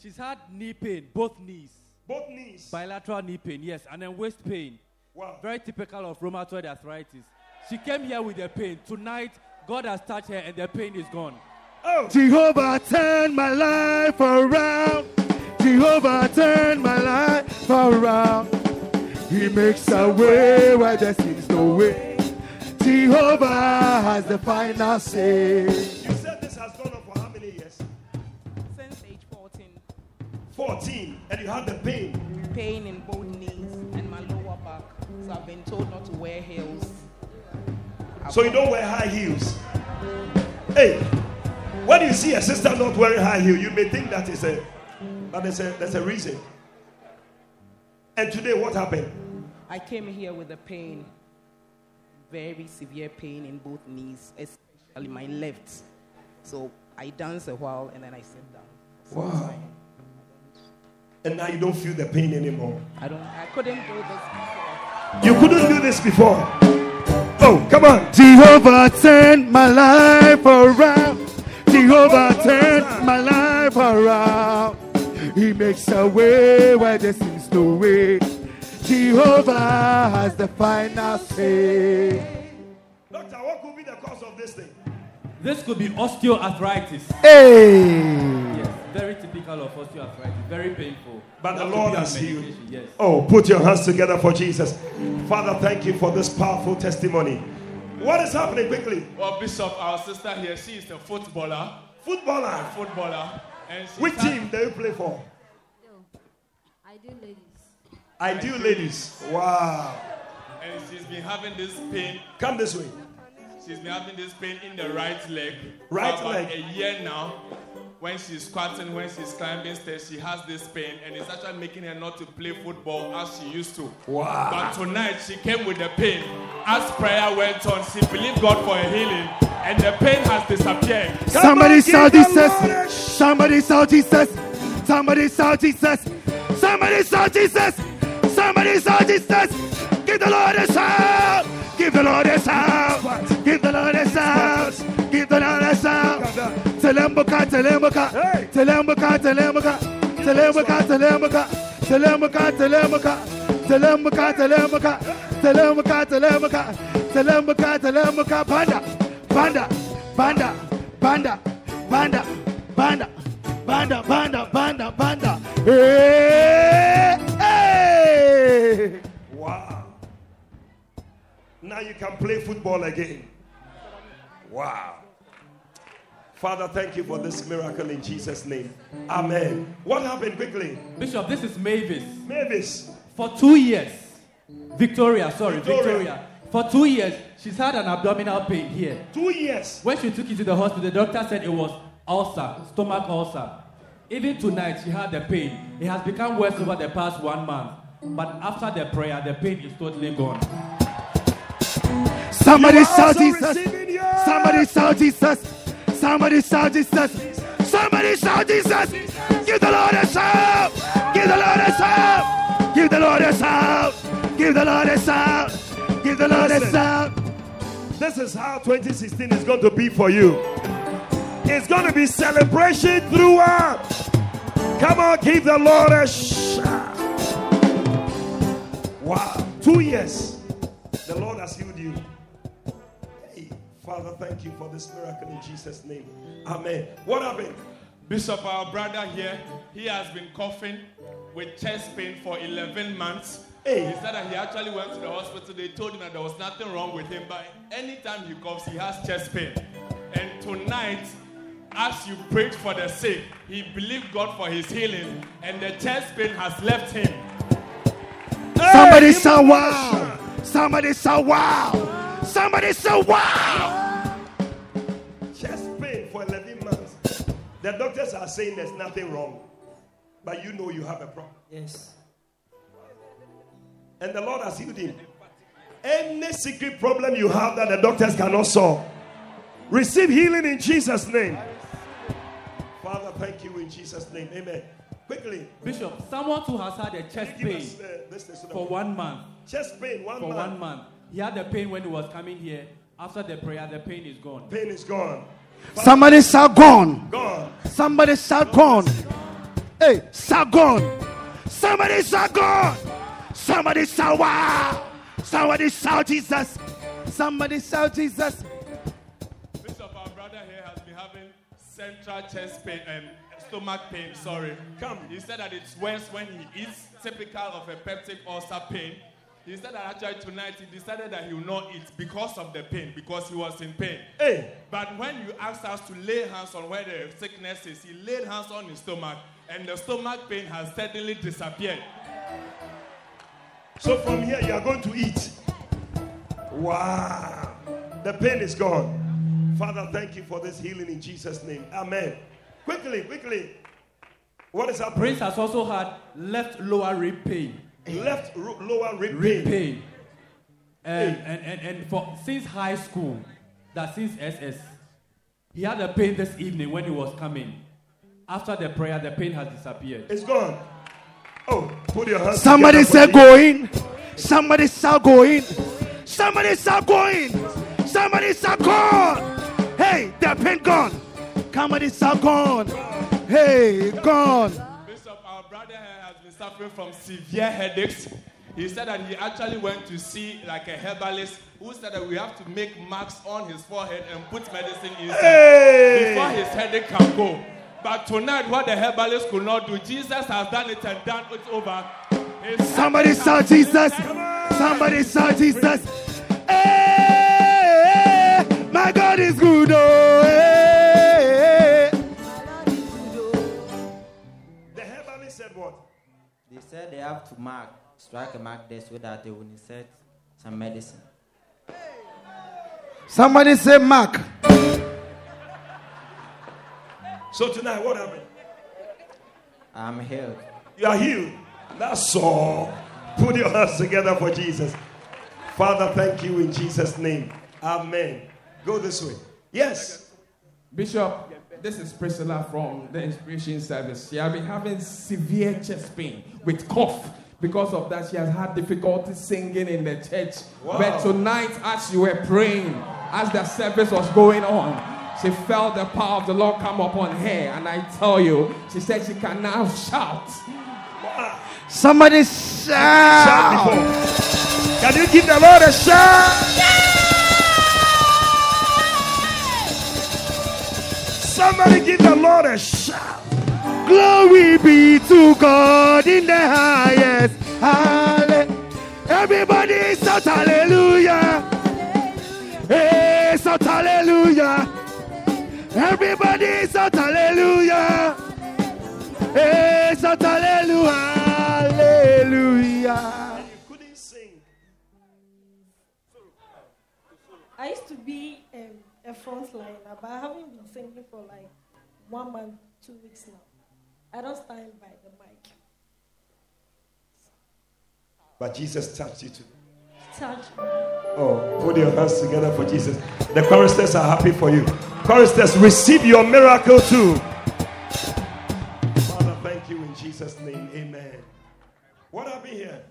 she's had knee pain, both knees. Both knees. Bilateral knee pain, yes, and then waist pain. Wow. Very typical of rheumatoid arthritis. She came here with the pain. Tonight, God has touched her and the pain is gone. Oh, Jehovah turn my life around. Jehovah turn my life around. He makes a way where there seems no way. Jehovah has the final say. you said this has gone on for how many years? Since age 14, 14, and you had the pain. pain in both I've been told not to wear heels. So you don't wear high heels. Hey, when you see a sister not wearing high heel, you may think that is a that is a there's a reason. And today, what happened? I came here with a pain, very severe pain in both knees, especially my left. So I danced a while and then I sat down. So Wow. And now you don't feel the pain anymore. I don't. I couldn't do this before. You couldn't do this before. Oh, come on. Jehovah turn my life around. Jehovah turn my life around. He makes a way where there seems no way. Jehovah has the final say. Doctor, what could be the cause of this thing? This could be osteoarthritis. Hey! Yes, very typical of osteoarthritis. Very painful. But the You have to Lord has healed. medication, Yes. Oh, put your hands together for Jesus. Father, thank you for this powerful testimony. What is happening quickly? Well, Bishop, our sister here, she is a footballer, Footballer. footballer, and she's Which had- team do you play for? I do ladies. I do, ladies. Wow. and she's been having this pain. Come this way. She's been having this pain in the right leg Right for about leg. a year now. When she's squatting, when she's climbing stairs, she has this pain, and it's actually making her not to play football as she used to. Wow. But tonight she came with the pain. As prayer went on, she believed God for a healing, and the pain has disappeared. Somebody on, give shout Jesus. Lord a sh- Somebody shout Jesus. Somebody shout Jesus. Somebody shout Jesus. Somebody shout Jesus. Give the Lord a shout. Give the Lord a shout. Give the Lord a shout. Give the Lord a shout. Telembuka, telembuka. Telembuka, telembuka. Telembuka, telembuka. Telembuka, telembuka. Telembuka, telembuka. Telembuka, telembuka. Telembuka, telembuka. Banda, banda, banda, banda, banda, banda, banda, banda, banda, banda. Hey, hey. Wow. Now you can play football again. Wow. Father, thank you for this miracle in Jesus' name. Amen. What happened quickly? Bishop, this is Mavis. Mavis. For two years, Victoria, sorry, Victoria. Victoria. For two years, she's had an abdominal pain here. Two years. When she took it to the hospital, the doctor said it was ulcer, stomach ulcer. Even tonight, she had the pain. It has become worse over the past one month. But after the prayer, the pain is totally gone. Somebody You are shout Jesus. Somebody shout Jesus. Somebody shout Jesus. Somebody shout Jesus. Give the Lord a shout. Give the Lord a shout. Give the Lord a shout. Give the Lord a shout. Give the Lord a shout. This is how 2016 is going to be for you. It's going to be celebration throughout. Come on, give the Lord a shout. Wow. Two years. The Lord has healed you. Hey, Father, thank you for this miracle in Jesus' name. Amen. What happened? Bishop, our brother here, he has been coughing with chest pain for 11 months. Hey. He said that he actually went to the hospital. They told him that there was nothing wrong with him, but anytime he coughs, he has chest pain. And tonight, as you prayed for the sick, he believed God for his healing, and the chest pain has left him. Somebody Hey, shout give the Lord wow. Somebody shout wow. Somebody shout wow. The doctors are saying there's nothing wrong, but you know you have a problem. Yes. And the Lord has healed him. Any secret problem you have that the doctors cannot solve, receive healing in Jesus' name. Father, thank you in Jesus' name. Amen. Quickly, Bishop, someone who has had a chest pain us uh, for one month. chest pain. One For month. one month. He had the pain when he was coming here. After the prayer, the pain is gone. Pain is gone. Somebody shout gone. Gone. Somebody shout gone. Hey, shout gone. Somebody shout gone. Somebody shout wow. Somebody shout Jesus. Somebody shout Jesus. Bishop, our brother here has been having central chest pain and stomach pain. Sorry. Come. He said that it's worse when he eats, typical of a peptic ulcer pain. He said that actually tonight he decided that he will not eat because of the pain, because he was in pain. Hey, But when you asked us to lay hands on where the sickness is, he laid hands on his stomach, and the stomach pain has suddenly disappeared. so from here you are going to eat. Wow. The pain is gone. Father, thank you for this healing in Jesus' name. Amen. Quickly, quickly. What is happening? Prince has also had left lower rib pain. Left ro- lower rib Rib pain. pain. And, and, and, and for since high school, that since SS, he had a pain this evening when he was coming. After the prayer, the pain has disappeared. It's gone. Oh, put your hands Somebody together say for go in. Somebody say go in. Somebody say go in. Somebody say gone. Hey, the pain gone. Somebody say gone. Hey, gone. Suffering from severe headaches. He said that he actually went to see like a herbalist who said that we have to make marks on his forehead and put medicine inside Hey! before his headache can go. But tonight, what the herbalist could not do, Jesus has done it and done it over. His Somebody shout Jesus. Somebody shout Jesus. Hey, my God is good. Oh, They said they have to mark, strike a mark there so that they will insert some medicine. Somebody say Mark. So tonight, what happened? I'm healed. You are healed. That's all. Put your hands together for Jesus. Father, thank you in Jesus' name. Amen. Go this way. Yes. Bishop, this is Priscilla from the Inspiration Service. She has been having severe chest pain with cough. Because of that, she has had difficulty singing in the church. Wow. But tonight, as you were praying, as the service was going on, she felt the power of the Lord come upon her. And I tell you, she said she can now shout. Somebody Shout shout. before. Can you give the Lord a shout? Somebody give the Lord a shout. Glory be to God in the highest. Halle- Everybody shout hallelujah. Hey, shout hallelujah. Everybody shout hallelujah. Hey, shout hallelujah. Hallelujah. A front liner, uh, but I haven't been singing for like one month, two weeks now. I don't stand by the mic. But Jesus touched you too. Touch me. Oh, put your hands together for Jesus. The choristers are happy for you. Choristers, receive your miracle too. Father, thank you in Jesus' name. Amen. What happened here?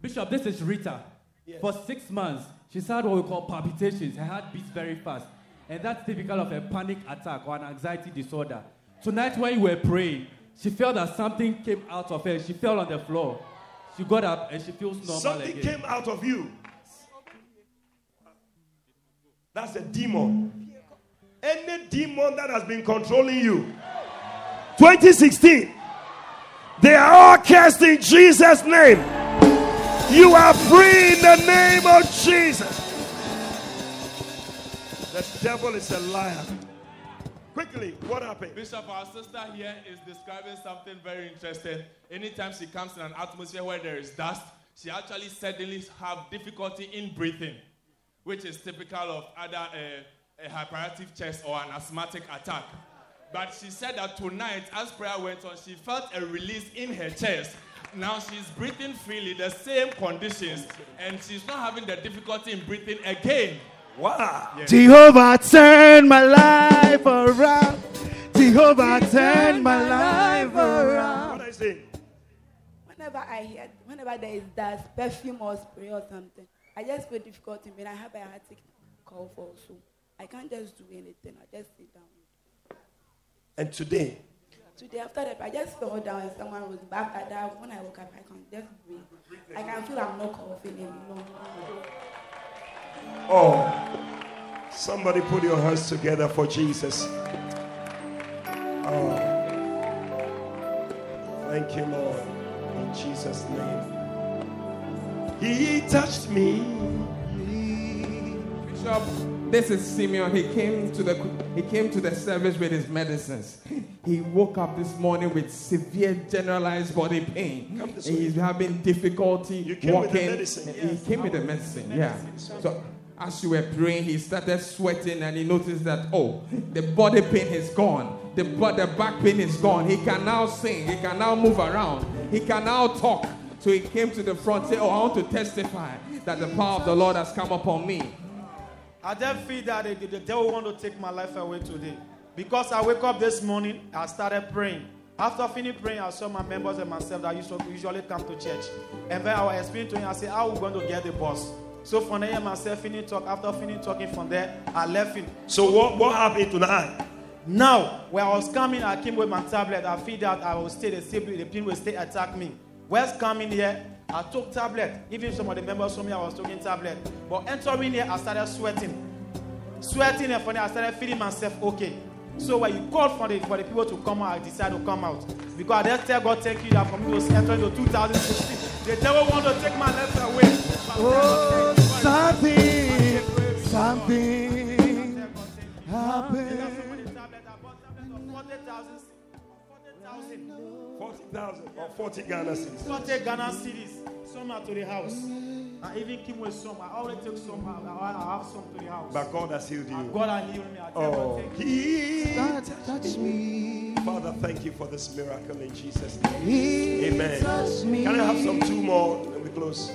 Bishop, this is Rita. For six months, she's had what we call palpitations. Her heart beats very fast. And that's typical of a panic attack or an anxiety disorder. Tonight, when you were praying, she felt that something came out of her. She fell on the floor. She got up and she feels normal Something again. came out of you. That's a demon. Any demon that has been controlling you. 2016. They are all cast in Jesus' name. You are free in the name of Jesus. The devil is a liar. Quickly, what happened? Bishop, our sister here is describing something very interesting. Anytime she comes in an atmosphere where there is dust, she actually suddenly have difficulty in breathing, which is typical of either a, uh, a hyperactive chest or an asthmatic attack. But she said that tonight, as prayer went on, she felt a release in her chest. Now she's breathing freely, the same conditions, and she's not having the difficulty in breathing again. Wow. Jehovah turn my life around. Jehovah turn my life around. What I say? Whenever I hear, whenever there is dust, perfume or spray or something, I just feel difficulty when I have a heart cough also. I can't just do anything. I just sit down. And today, Today after that, I just fell down and someone was back at that. When I woke up, I can just breathe. I can feel I'm not coughing anymore. Oh, somebody put your hands together for Jesus. Oh, thank you, Lord. In Jesus' name. He touched me. Bishop, this is Simeon. He came to the he came to the service with his medicines. He woke up this morning with severe generalized body pain. He's having difficulty came with the walking. medicine, He came with the medicine, yeah. So as you were praying, he started sweating and he noticed that oh, the body pain is gone. The, the back pain is gone. He can now sing. He can now move around. He can now talk. So he came to the front, say, "Oh, I want to testify that the power of the Lord has come upon me." I just feel that the, the devil want to take my life away today. Because I wake up this morning, I started praying. After finishing praying, I saw my members and myself that usually come to church. And then I was explaining to him, I said, How are we going to get the bus? So from there, myself finished talk. After finishing talking from there, I left him. So what, what happened tonight? Now, when I was coming, I came with my tablet. I feel that I will stay the same, the pain will stay attack me. Where's coming here? I took tablet. Even some of the members told me I was taking tablet. But entering here, I started sweating. Sweating and from there, I started feeling myself okay. So when you called for the, for the people to come out, I decided to come out. Because I just tell God, thank you that for me to enter into 2016. The devil want to take my life away. Oh, something, something happened. 40,000 or 40 Ghana cedis. 40 Ghana cedis. Some are to the house. I even came with some. I already took some. I, I have some to the house. But God has healed you. God has healed me. I Oh, God. He touched me. Father, thank you for this miracle in Jesus' name. Amen. Can I have some two more and we close?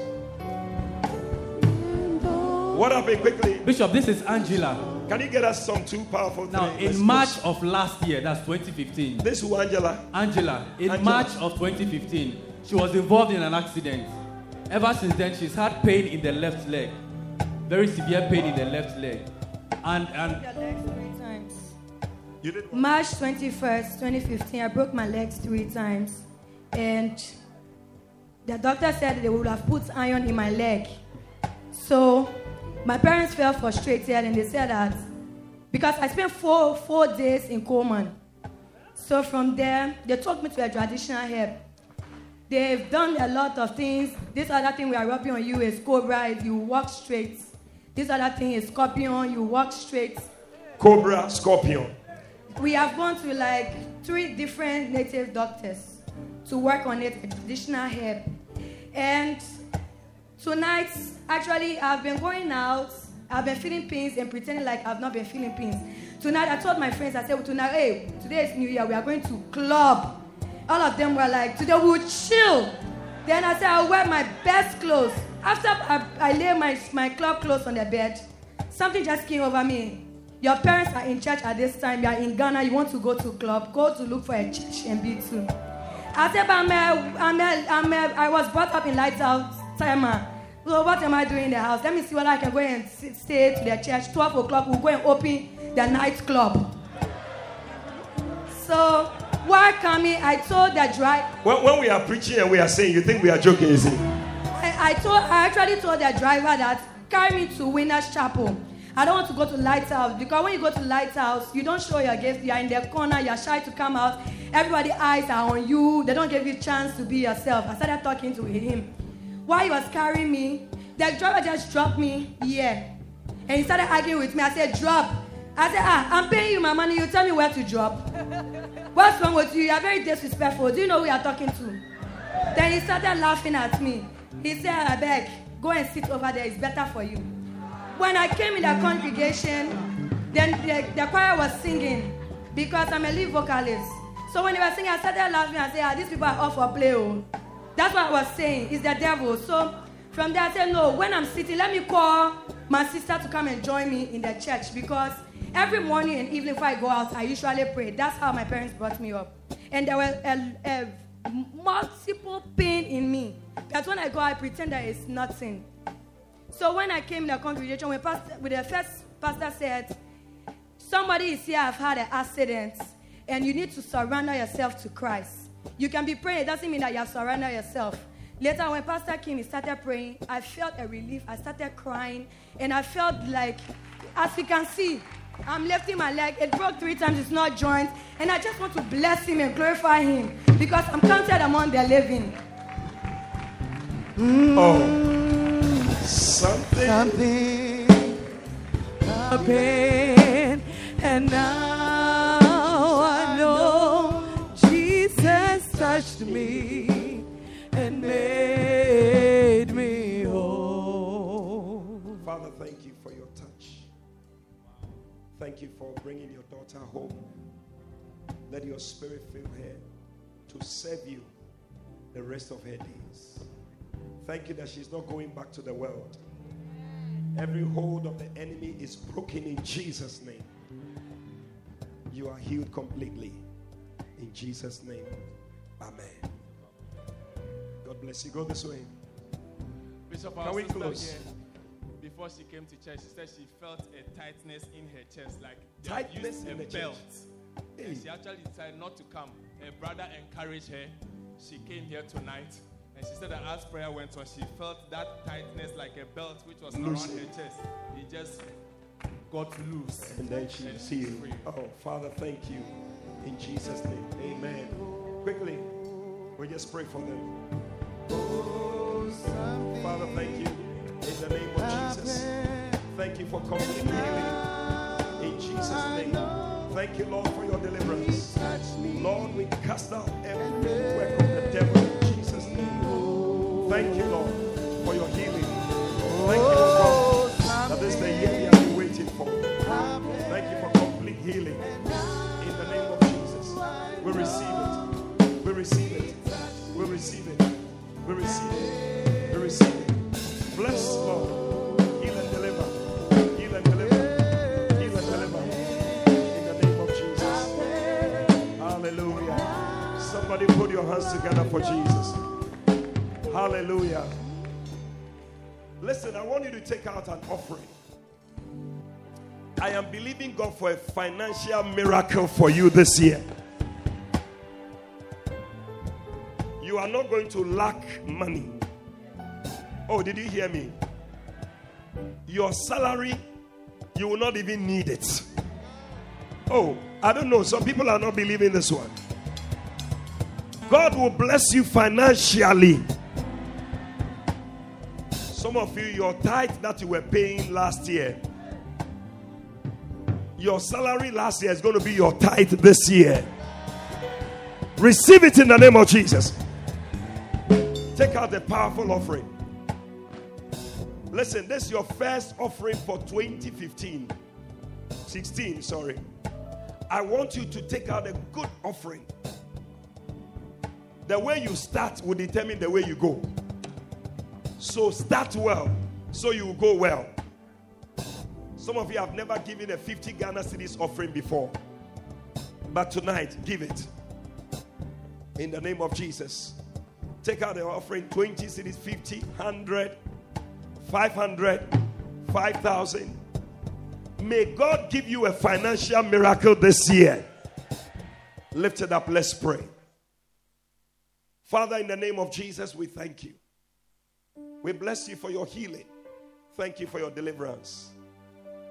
What happened quickly? Bishop, this is Angela. Can you get us some two powerful Now, three? Let's in March of last year, that's 2015. This who, Angela? Angela. In Angela. March of 2015, she was involved in an accident. Ever since then, she's had pain in the left leg, very severe pain in the left leg, and and March 21st, 2015, I broke my legs three times. And the doctor said they would have put iron in my leg. So my parents felt frustrated and they said that because I spent four, four days in Coleman. So from there, they took me to a traditional herb. They've done a lot of things. This other thing we are rubbing on you is cobra, you walk straight. This other thing is scorpion, you walk straight. Cobra, scorpion. We have gone to like three different native doctors to work on it, traditional herb. And tonight, actually, I've been going out, I've been feeling pains and pretending like I've not been feeling pains. Tonight, I told my friends, I said, well, tonight, hey, today is New Year, we are going to club. All of them were like, today we'll chill. Then I said, I'll wear my best clothes. After I, I lay my, my club clothes on the bed, something just came over me. Your parents are in church at this time. You are in Ghana. You want to go to club. Go to look for a church and be too. I said, I'm a, I'm a, I'm a, I was brought up in Lighthouse Timer. So what am I doing in the house? Let me see whether I can go and sit, stay to the church. 12 o'clock, we'll go and open the nightclub. So while coming, I told the driver. When, when we are preaching and we are saying, you think we are joking, is it? I, I told I actually told the driver that carry me to Winners Chapel. I don't want to go to Lighthouse because when you go to Lighthouse, you don't show your gift. You are in the corner. You are shy to come out. Everybody eyes are on you. They don't give you a chance to be yourself. I started talking to him. While he was carrying me, the driver just dropped me here, and he started arguing with me. I said, "Drop." I said, "Ah, I'm paying you my money. You tell me where to drop." What's wrong with you? You are very disrespectful. Do you know who you are talking to? Then he started laughing at me. He said, I beg, go and sit over there. It's better for you. When I came in the congregation, then the, the choir was singing because I'm a lead vocalist. So when they were singing, I started laughing. I said, ah, these people are all for play. Oh. That's what I was saying. It's the devil. So from there, I said, no, when I'm sitting, let me call my sister to come and join me in the church because every morning and evening before I go out, I usually pray. That's how my parents brought me up. And there were a, a multiple pain in me. But when I go, I pretend that it's nothing. So when I came in the congregation, when, pastor, when the first pastor said, somebody is here, I've had an accident, and you need to surrender yourself to Christ. You can be praying, it doesn't mean that you have surrendered yourself. Later, when Pastor King started praying, I felt a relief. I started crying, and I felt like, as you can see, I'm lifting my leg. It broke three times. It's not joint, and I just want to bless him and glorify him because I'm counted among the living. Oh, something. Something happened, and now I know Jesus touched me and made me whole. Father, thank you for your touch. Thank you for bringing your daughter home. Let your spirit fill her to serve you the rest of her days. Thank you that she's not going back to the world. Every hold of the enemy is broken in Jesus' name. You are healed completely. In Jesus' name. Amen. God bless you. Go this way. Bishop, Can we close? here, before she came to church, she said she felt a tightness in her chest, like Tightness in the belt. And she actually decided not to come. Her brother encouraged her. She came here tonight. And she said that as prayer went on, she felt that tightness like a belt which was Loosen. around her chest. It just got loose. And then she free. Oh, Father, thank you. In Jesus' name. Amen. Quickly, we just pray for them. Father, thank you. In the name of Jesus. Thank you for complete healing. In Jesus' name. Thank you, Lord, for your deliverance. Lord, we cast out every work of the devil in Jesus' name. Thank you, Lord, for your healing. Thank you, oh God, that this is the year we have been waiting for. Thank you for complete healing. In the name of Jesus. We receive it. We receive it. We receive it. We receive it. We receive it. Bless, Lord. Heal and deliver. Heal and deliver. Heal and deliver. In the name of Jesus. Hallelujah. Somebody put your hands together for Jesus. Hallelujah. Listen, I want you to take out an offering. I am believing God for a financial miracle for you this year. You are not going to lack money. Oh, did you hear me? Your salary, you will not even need it. Oh, I don't know. Some people are not believing this one. God will bless you financially. Some of you, your tithe that you were paying last year, your salary last year is going to be your tithe this year. Receive it in the name of Jesus. Take out the powerful offering. Listen, this is your first offering for 2015. 16, sorry. I want you to take out a good offering. The way you start will determine the way you go. So start well, so you will go well. Some of you have never given a 50 Ghana cedis offering before. But tonight, give it. In the name of Jesus. Take out the offering 20 cedis, 50, 100, 500, 5,000. May God give you a financial miracle this year. Lift it up. Let's pray. Father, in the name of Jesus, we thank you. We bless you for your healing. Thank you for your deliverance.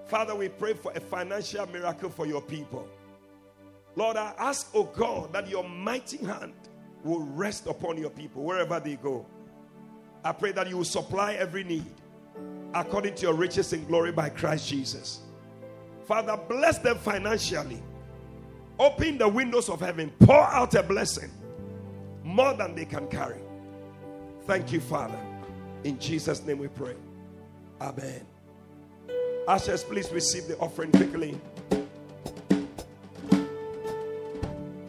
Father, we pray for a financial miracle for your people. Lord, I ask, oh God, that your mighty hand will rest upon your people wherever they go. I pray that you will supply every need according to your riches in glory by Christ Jesus. Father, bless them financially. Open the windows of heaven, pour out a blessing more than they can carry. Thank you, Father. In Jesus' name we pray. Amen. Ushers, please receive the offering quickly.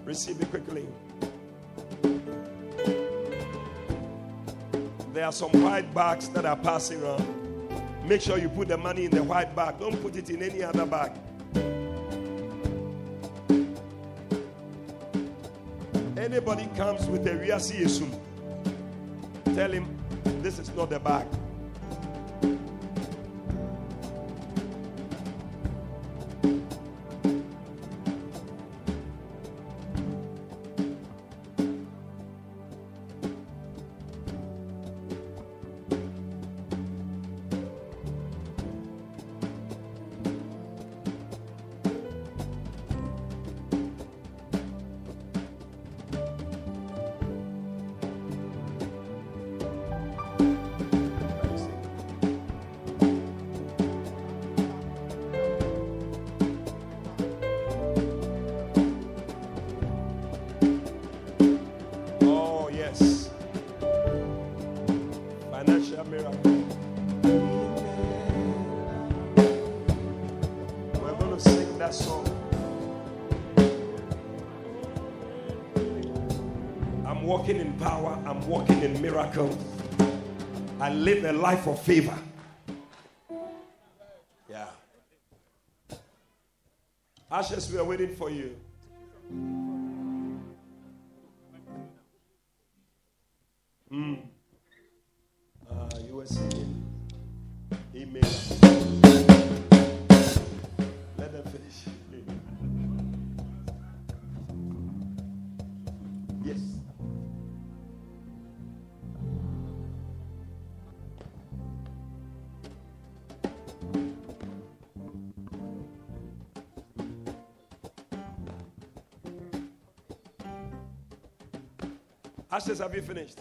Receive it quickly. There are some white bags that are passing around. Make sure you put the money in the white bag. Don't put it in any other bag. Anybody comes with a Riasi Yesum, tell him this is not the bag. I'm walking in power, I'm walking in miracle. I live a life of favor. Yeah. Ashes, we are waiting for you. Mm. Ashes, have you finished?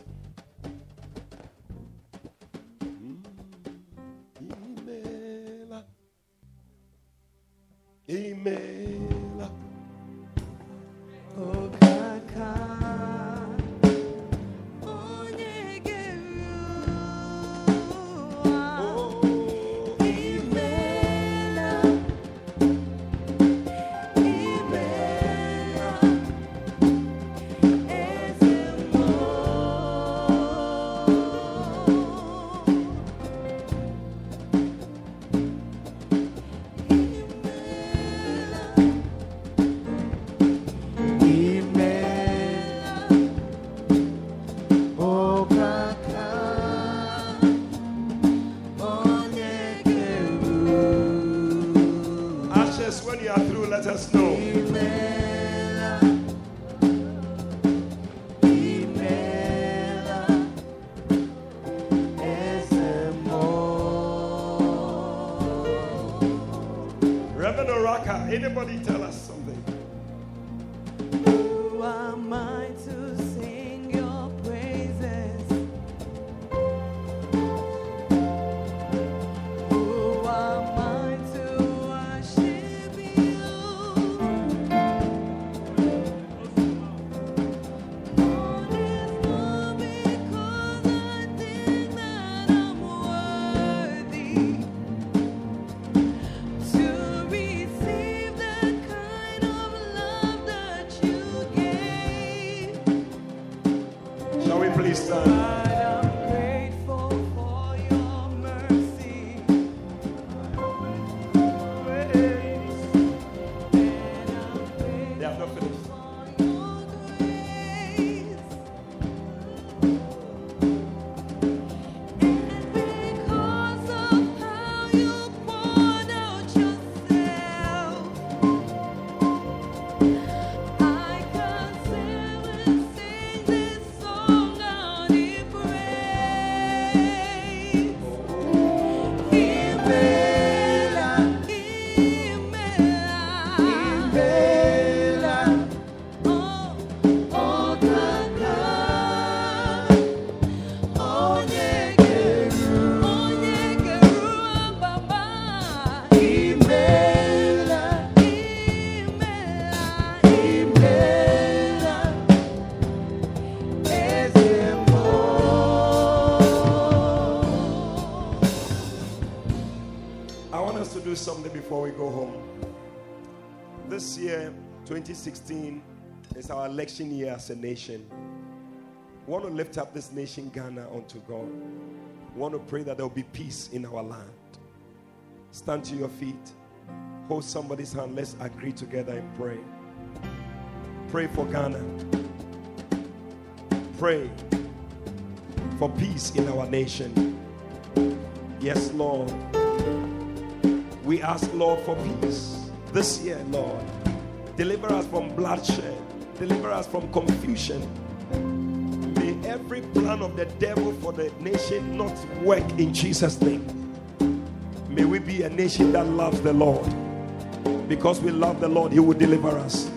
Do something before we go home. This year, 2016, is our election year as a nation. We want to lift up this nation, Ghana, unto God. We want to pray that there will be peace in our land. Stand to your feet. Hold somebody's hand. Let's agree together and pray. Pray for Ghana. Pray for peace in our nation. Yes, Lord. We ask, Lord, for peace this year, Lord. Deliver us from bloodshed, deliver us from confusion. May every plan of the devil for the nation not work in Jesus' name. May we be a nation that loves the Lord. Because we love the Lord, He will deliver us.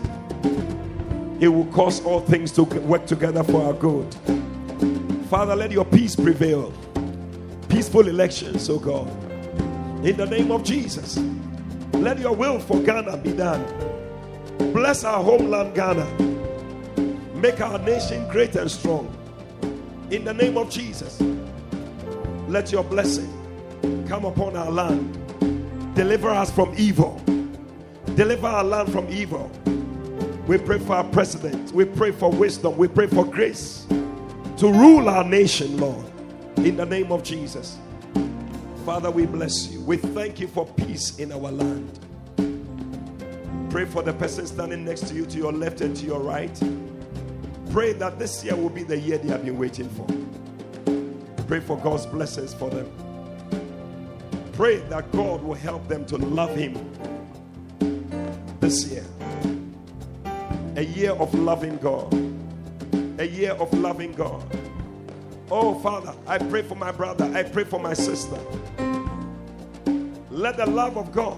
He will cause all things to work together for our good. Father, let your peace prevail. Peaceful elections, oh God. In the name of Jesus. Let your will for Ghana be done. Bless our homeland, Ghana. Make our nation great and strong. In the name of Jesus. Let your blessing come upon our land. Deliver us from evil. Deliver our land from evil. We pray for our president. We pray for wisdom. We pray for grace to rule our nation, Lord, in the name of Jesus. Father, we bless you. We thank you for peace in our land. Pray for the person standing next to you, to your left and to your right. Pray that this year will be the year they have been waiting for. Pray for God's blessings for them. Pray that God will help them to love Him this year. A year of loving God. A year of loving God. Oh, Father, I pray for my brother. I pray for my sister. Let the love of God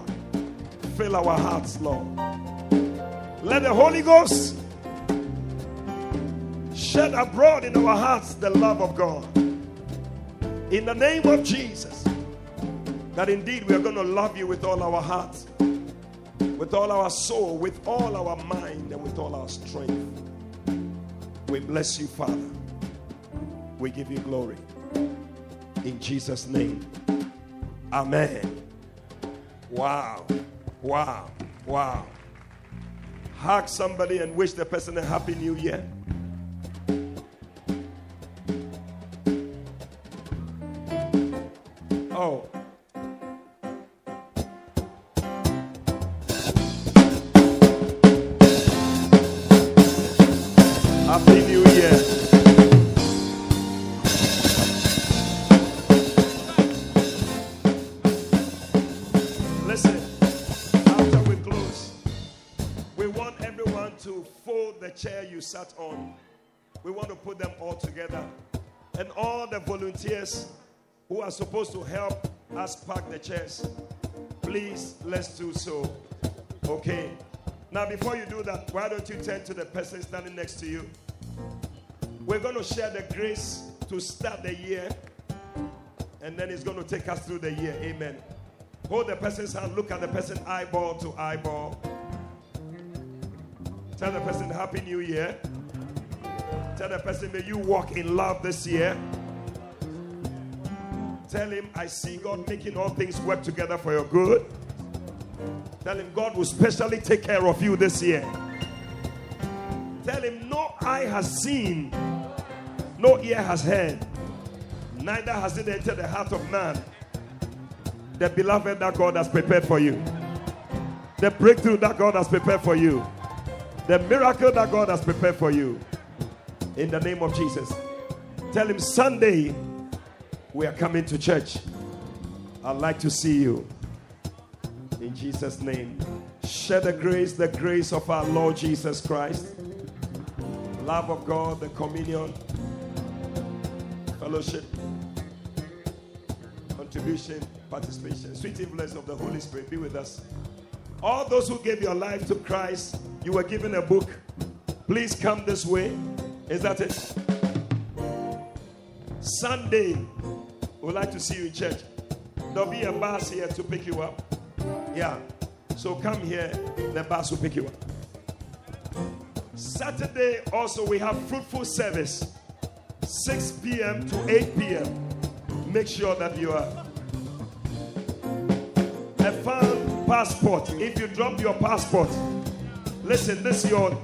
fill our hearts, Lord. Let the Holy Ghost shed abroad in our hearts the love of God. In the name of Jesus, that indeed we are going to love you with all our hearts, with all our soul, with all our mind, and with all our strength. We bless you, Father. We give you glory. In Jesus' name. Amen. Wow. Wow. Wow. Hug somebody and wish the person a happy new year. Oh. Sat on. We want to put them all together. And all the volunteers who are supposed to help us pack the chairs, please let's do so. Okay. Now, before you do that, why don't you turn to the person standing next to you? We're going to share the grace to start the year, and then it's going to take us through the year. Amen. Hold the person's hand, look at the person eyeball to eyeball. Tell the person, Happy New Year. Tell the person, May you walk in love this year. Tell him, I see God making all things work together for your good. Tell him, God will specially take care of you this year. Tell him, no eye has seen, no ear has heard, neither has it entered the heart of man. The beloved that God has prepared for you, the breakthrough that God has prepared for you, the miracle that God has prepared for you. In the name of Jesus. Tell him, Sunday, we are coming to church. I'd like to see you. In Jesus' name. Share the grace, the grace of our Lord Jesus Christ, love of God, the communion, fellowship, contribution, participation, sweet influence of the Holy Spirit be with us. All those who gave your life to Christ, you were given a book. Please come this way. Is that it? Sunday, we'd like to see you in church. There'll be a bus here to pick you up. Yeah. So come here, the bus will pick you up. Saturday, also, we have fruitful service 6 p.m. to 8 p.m. Make sure that you are a found passport. If you drop your passport, listen, this is your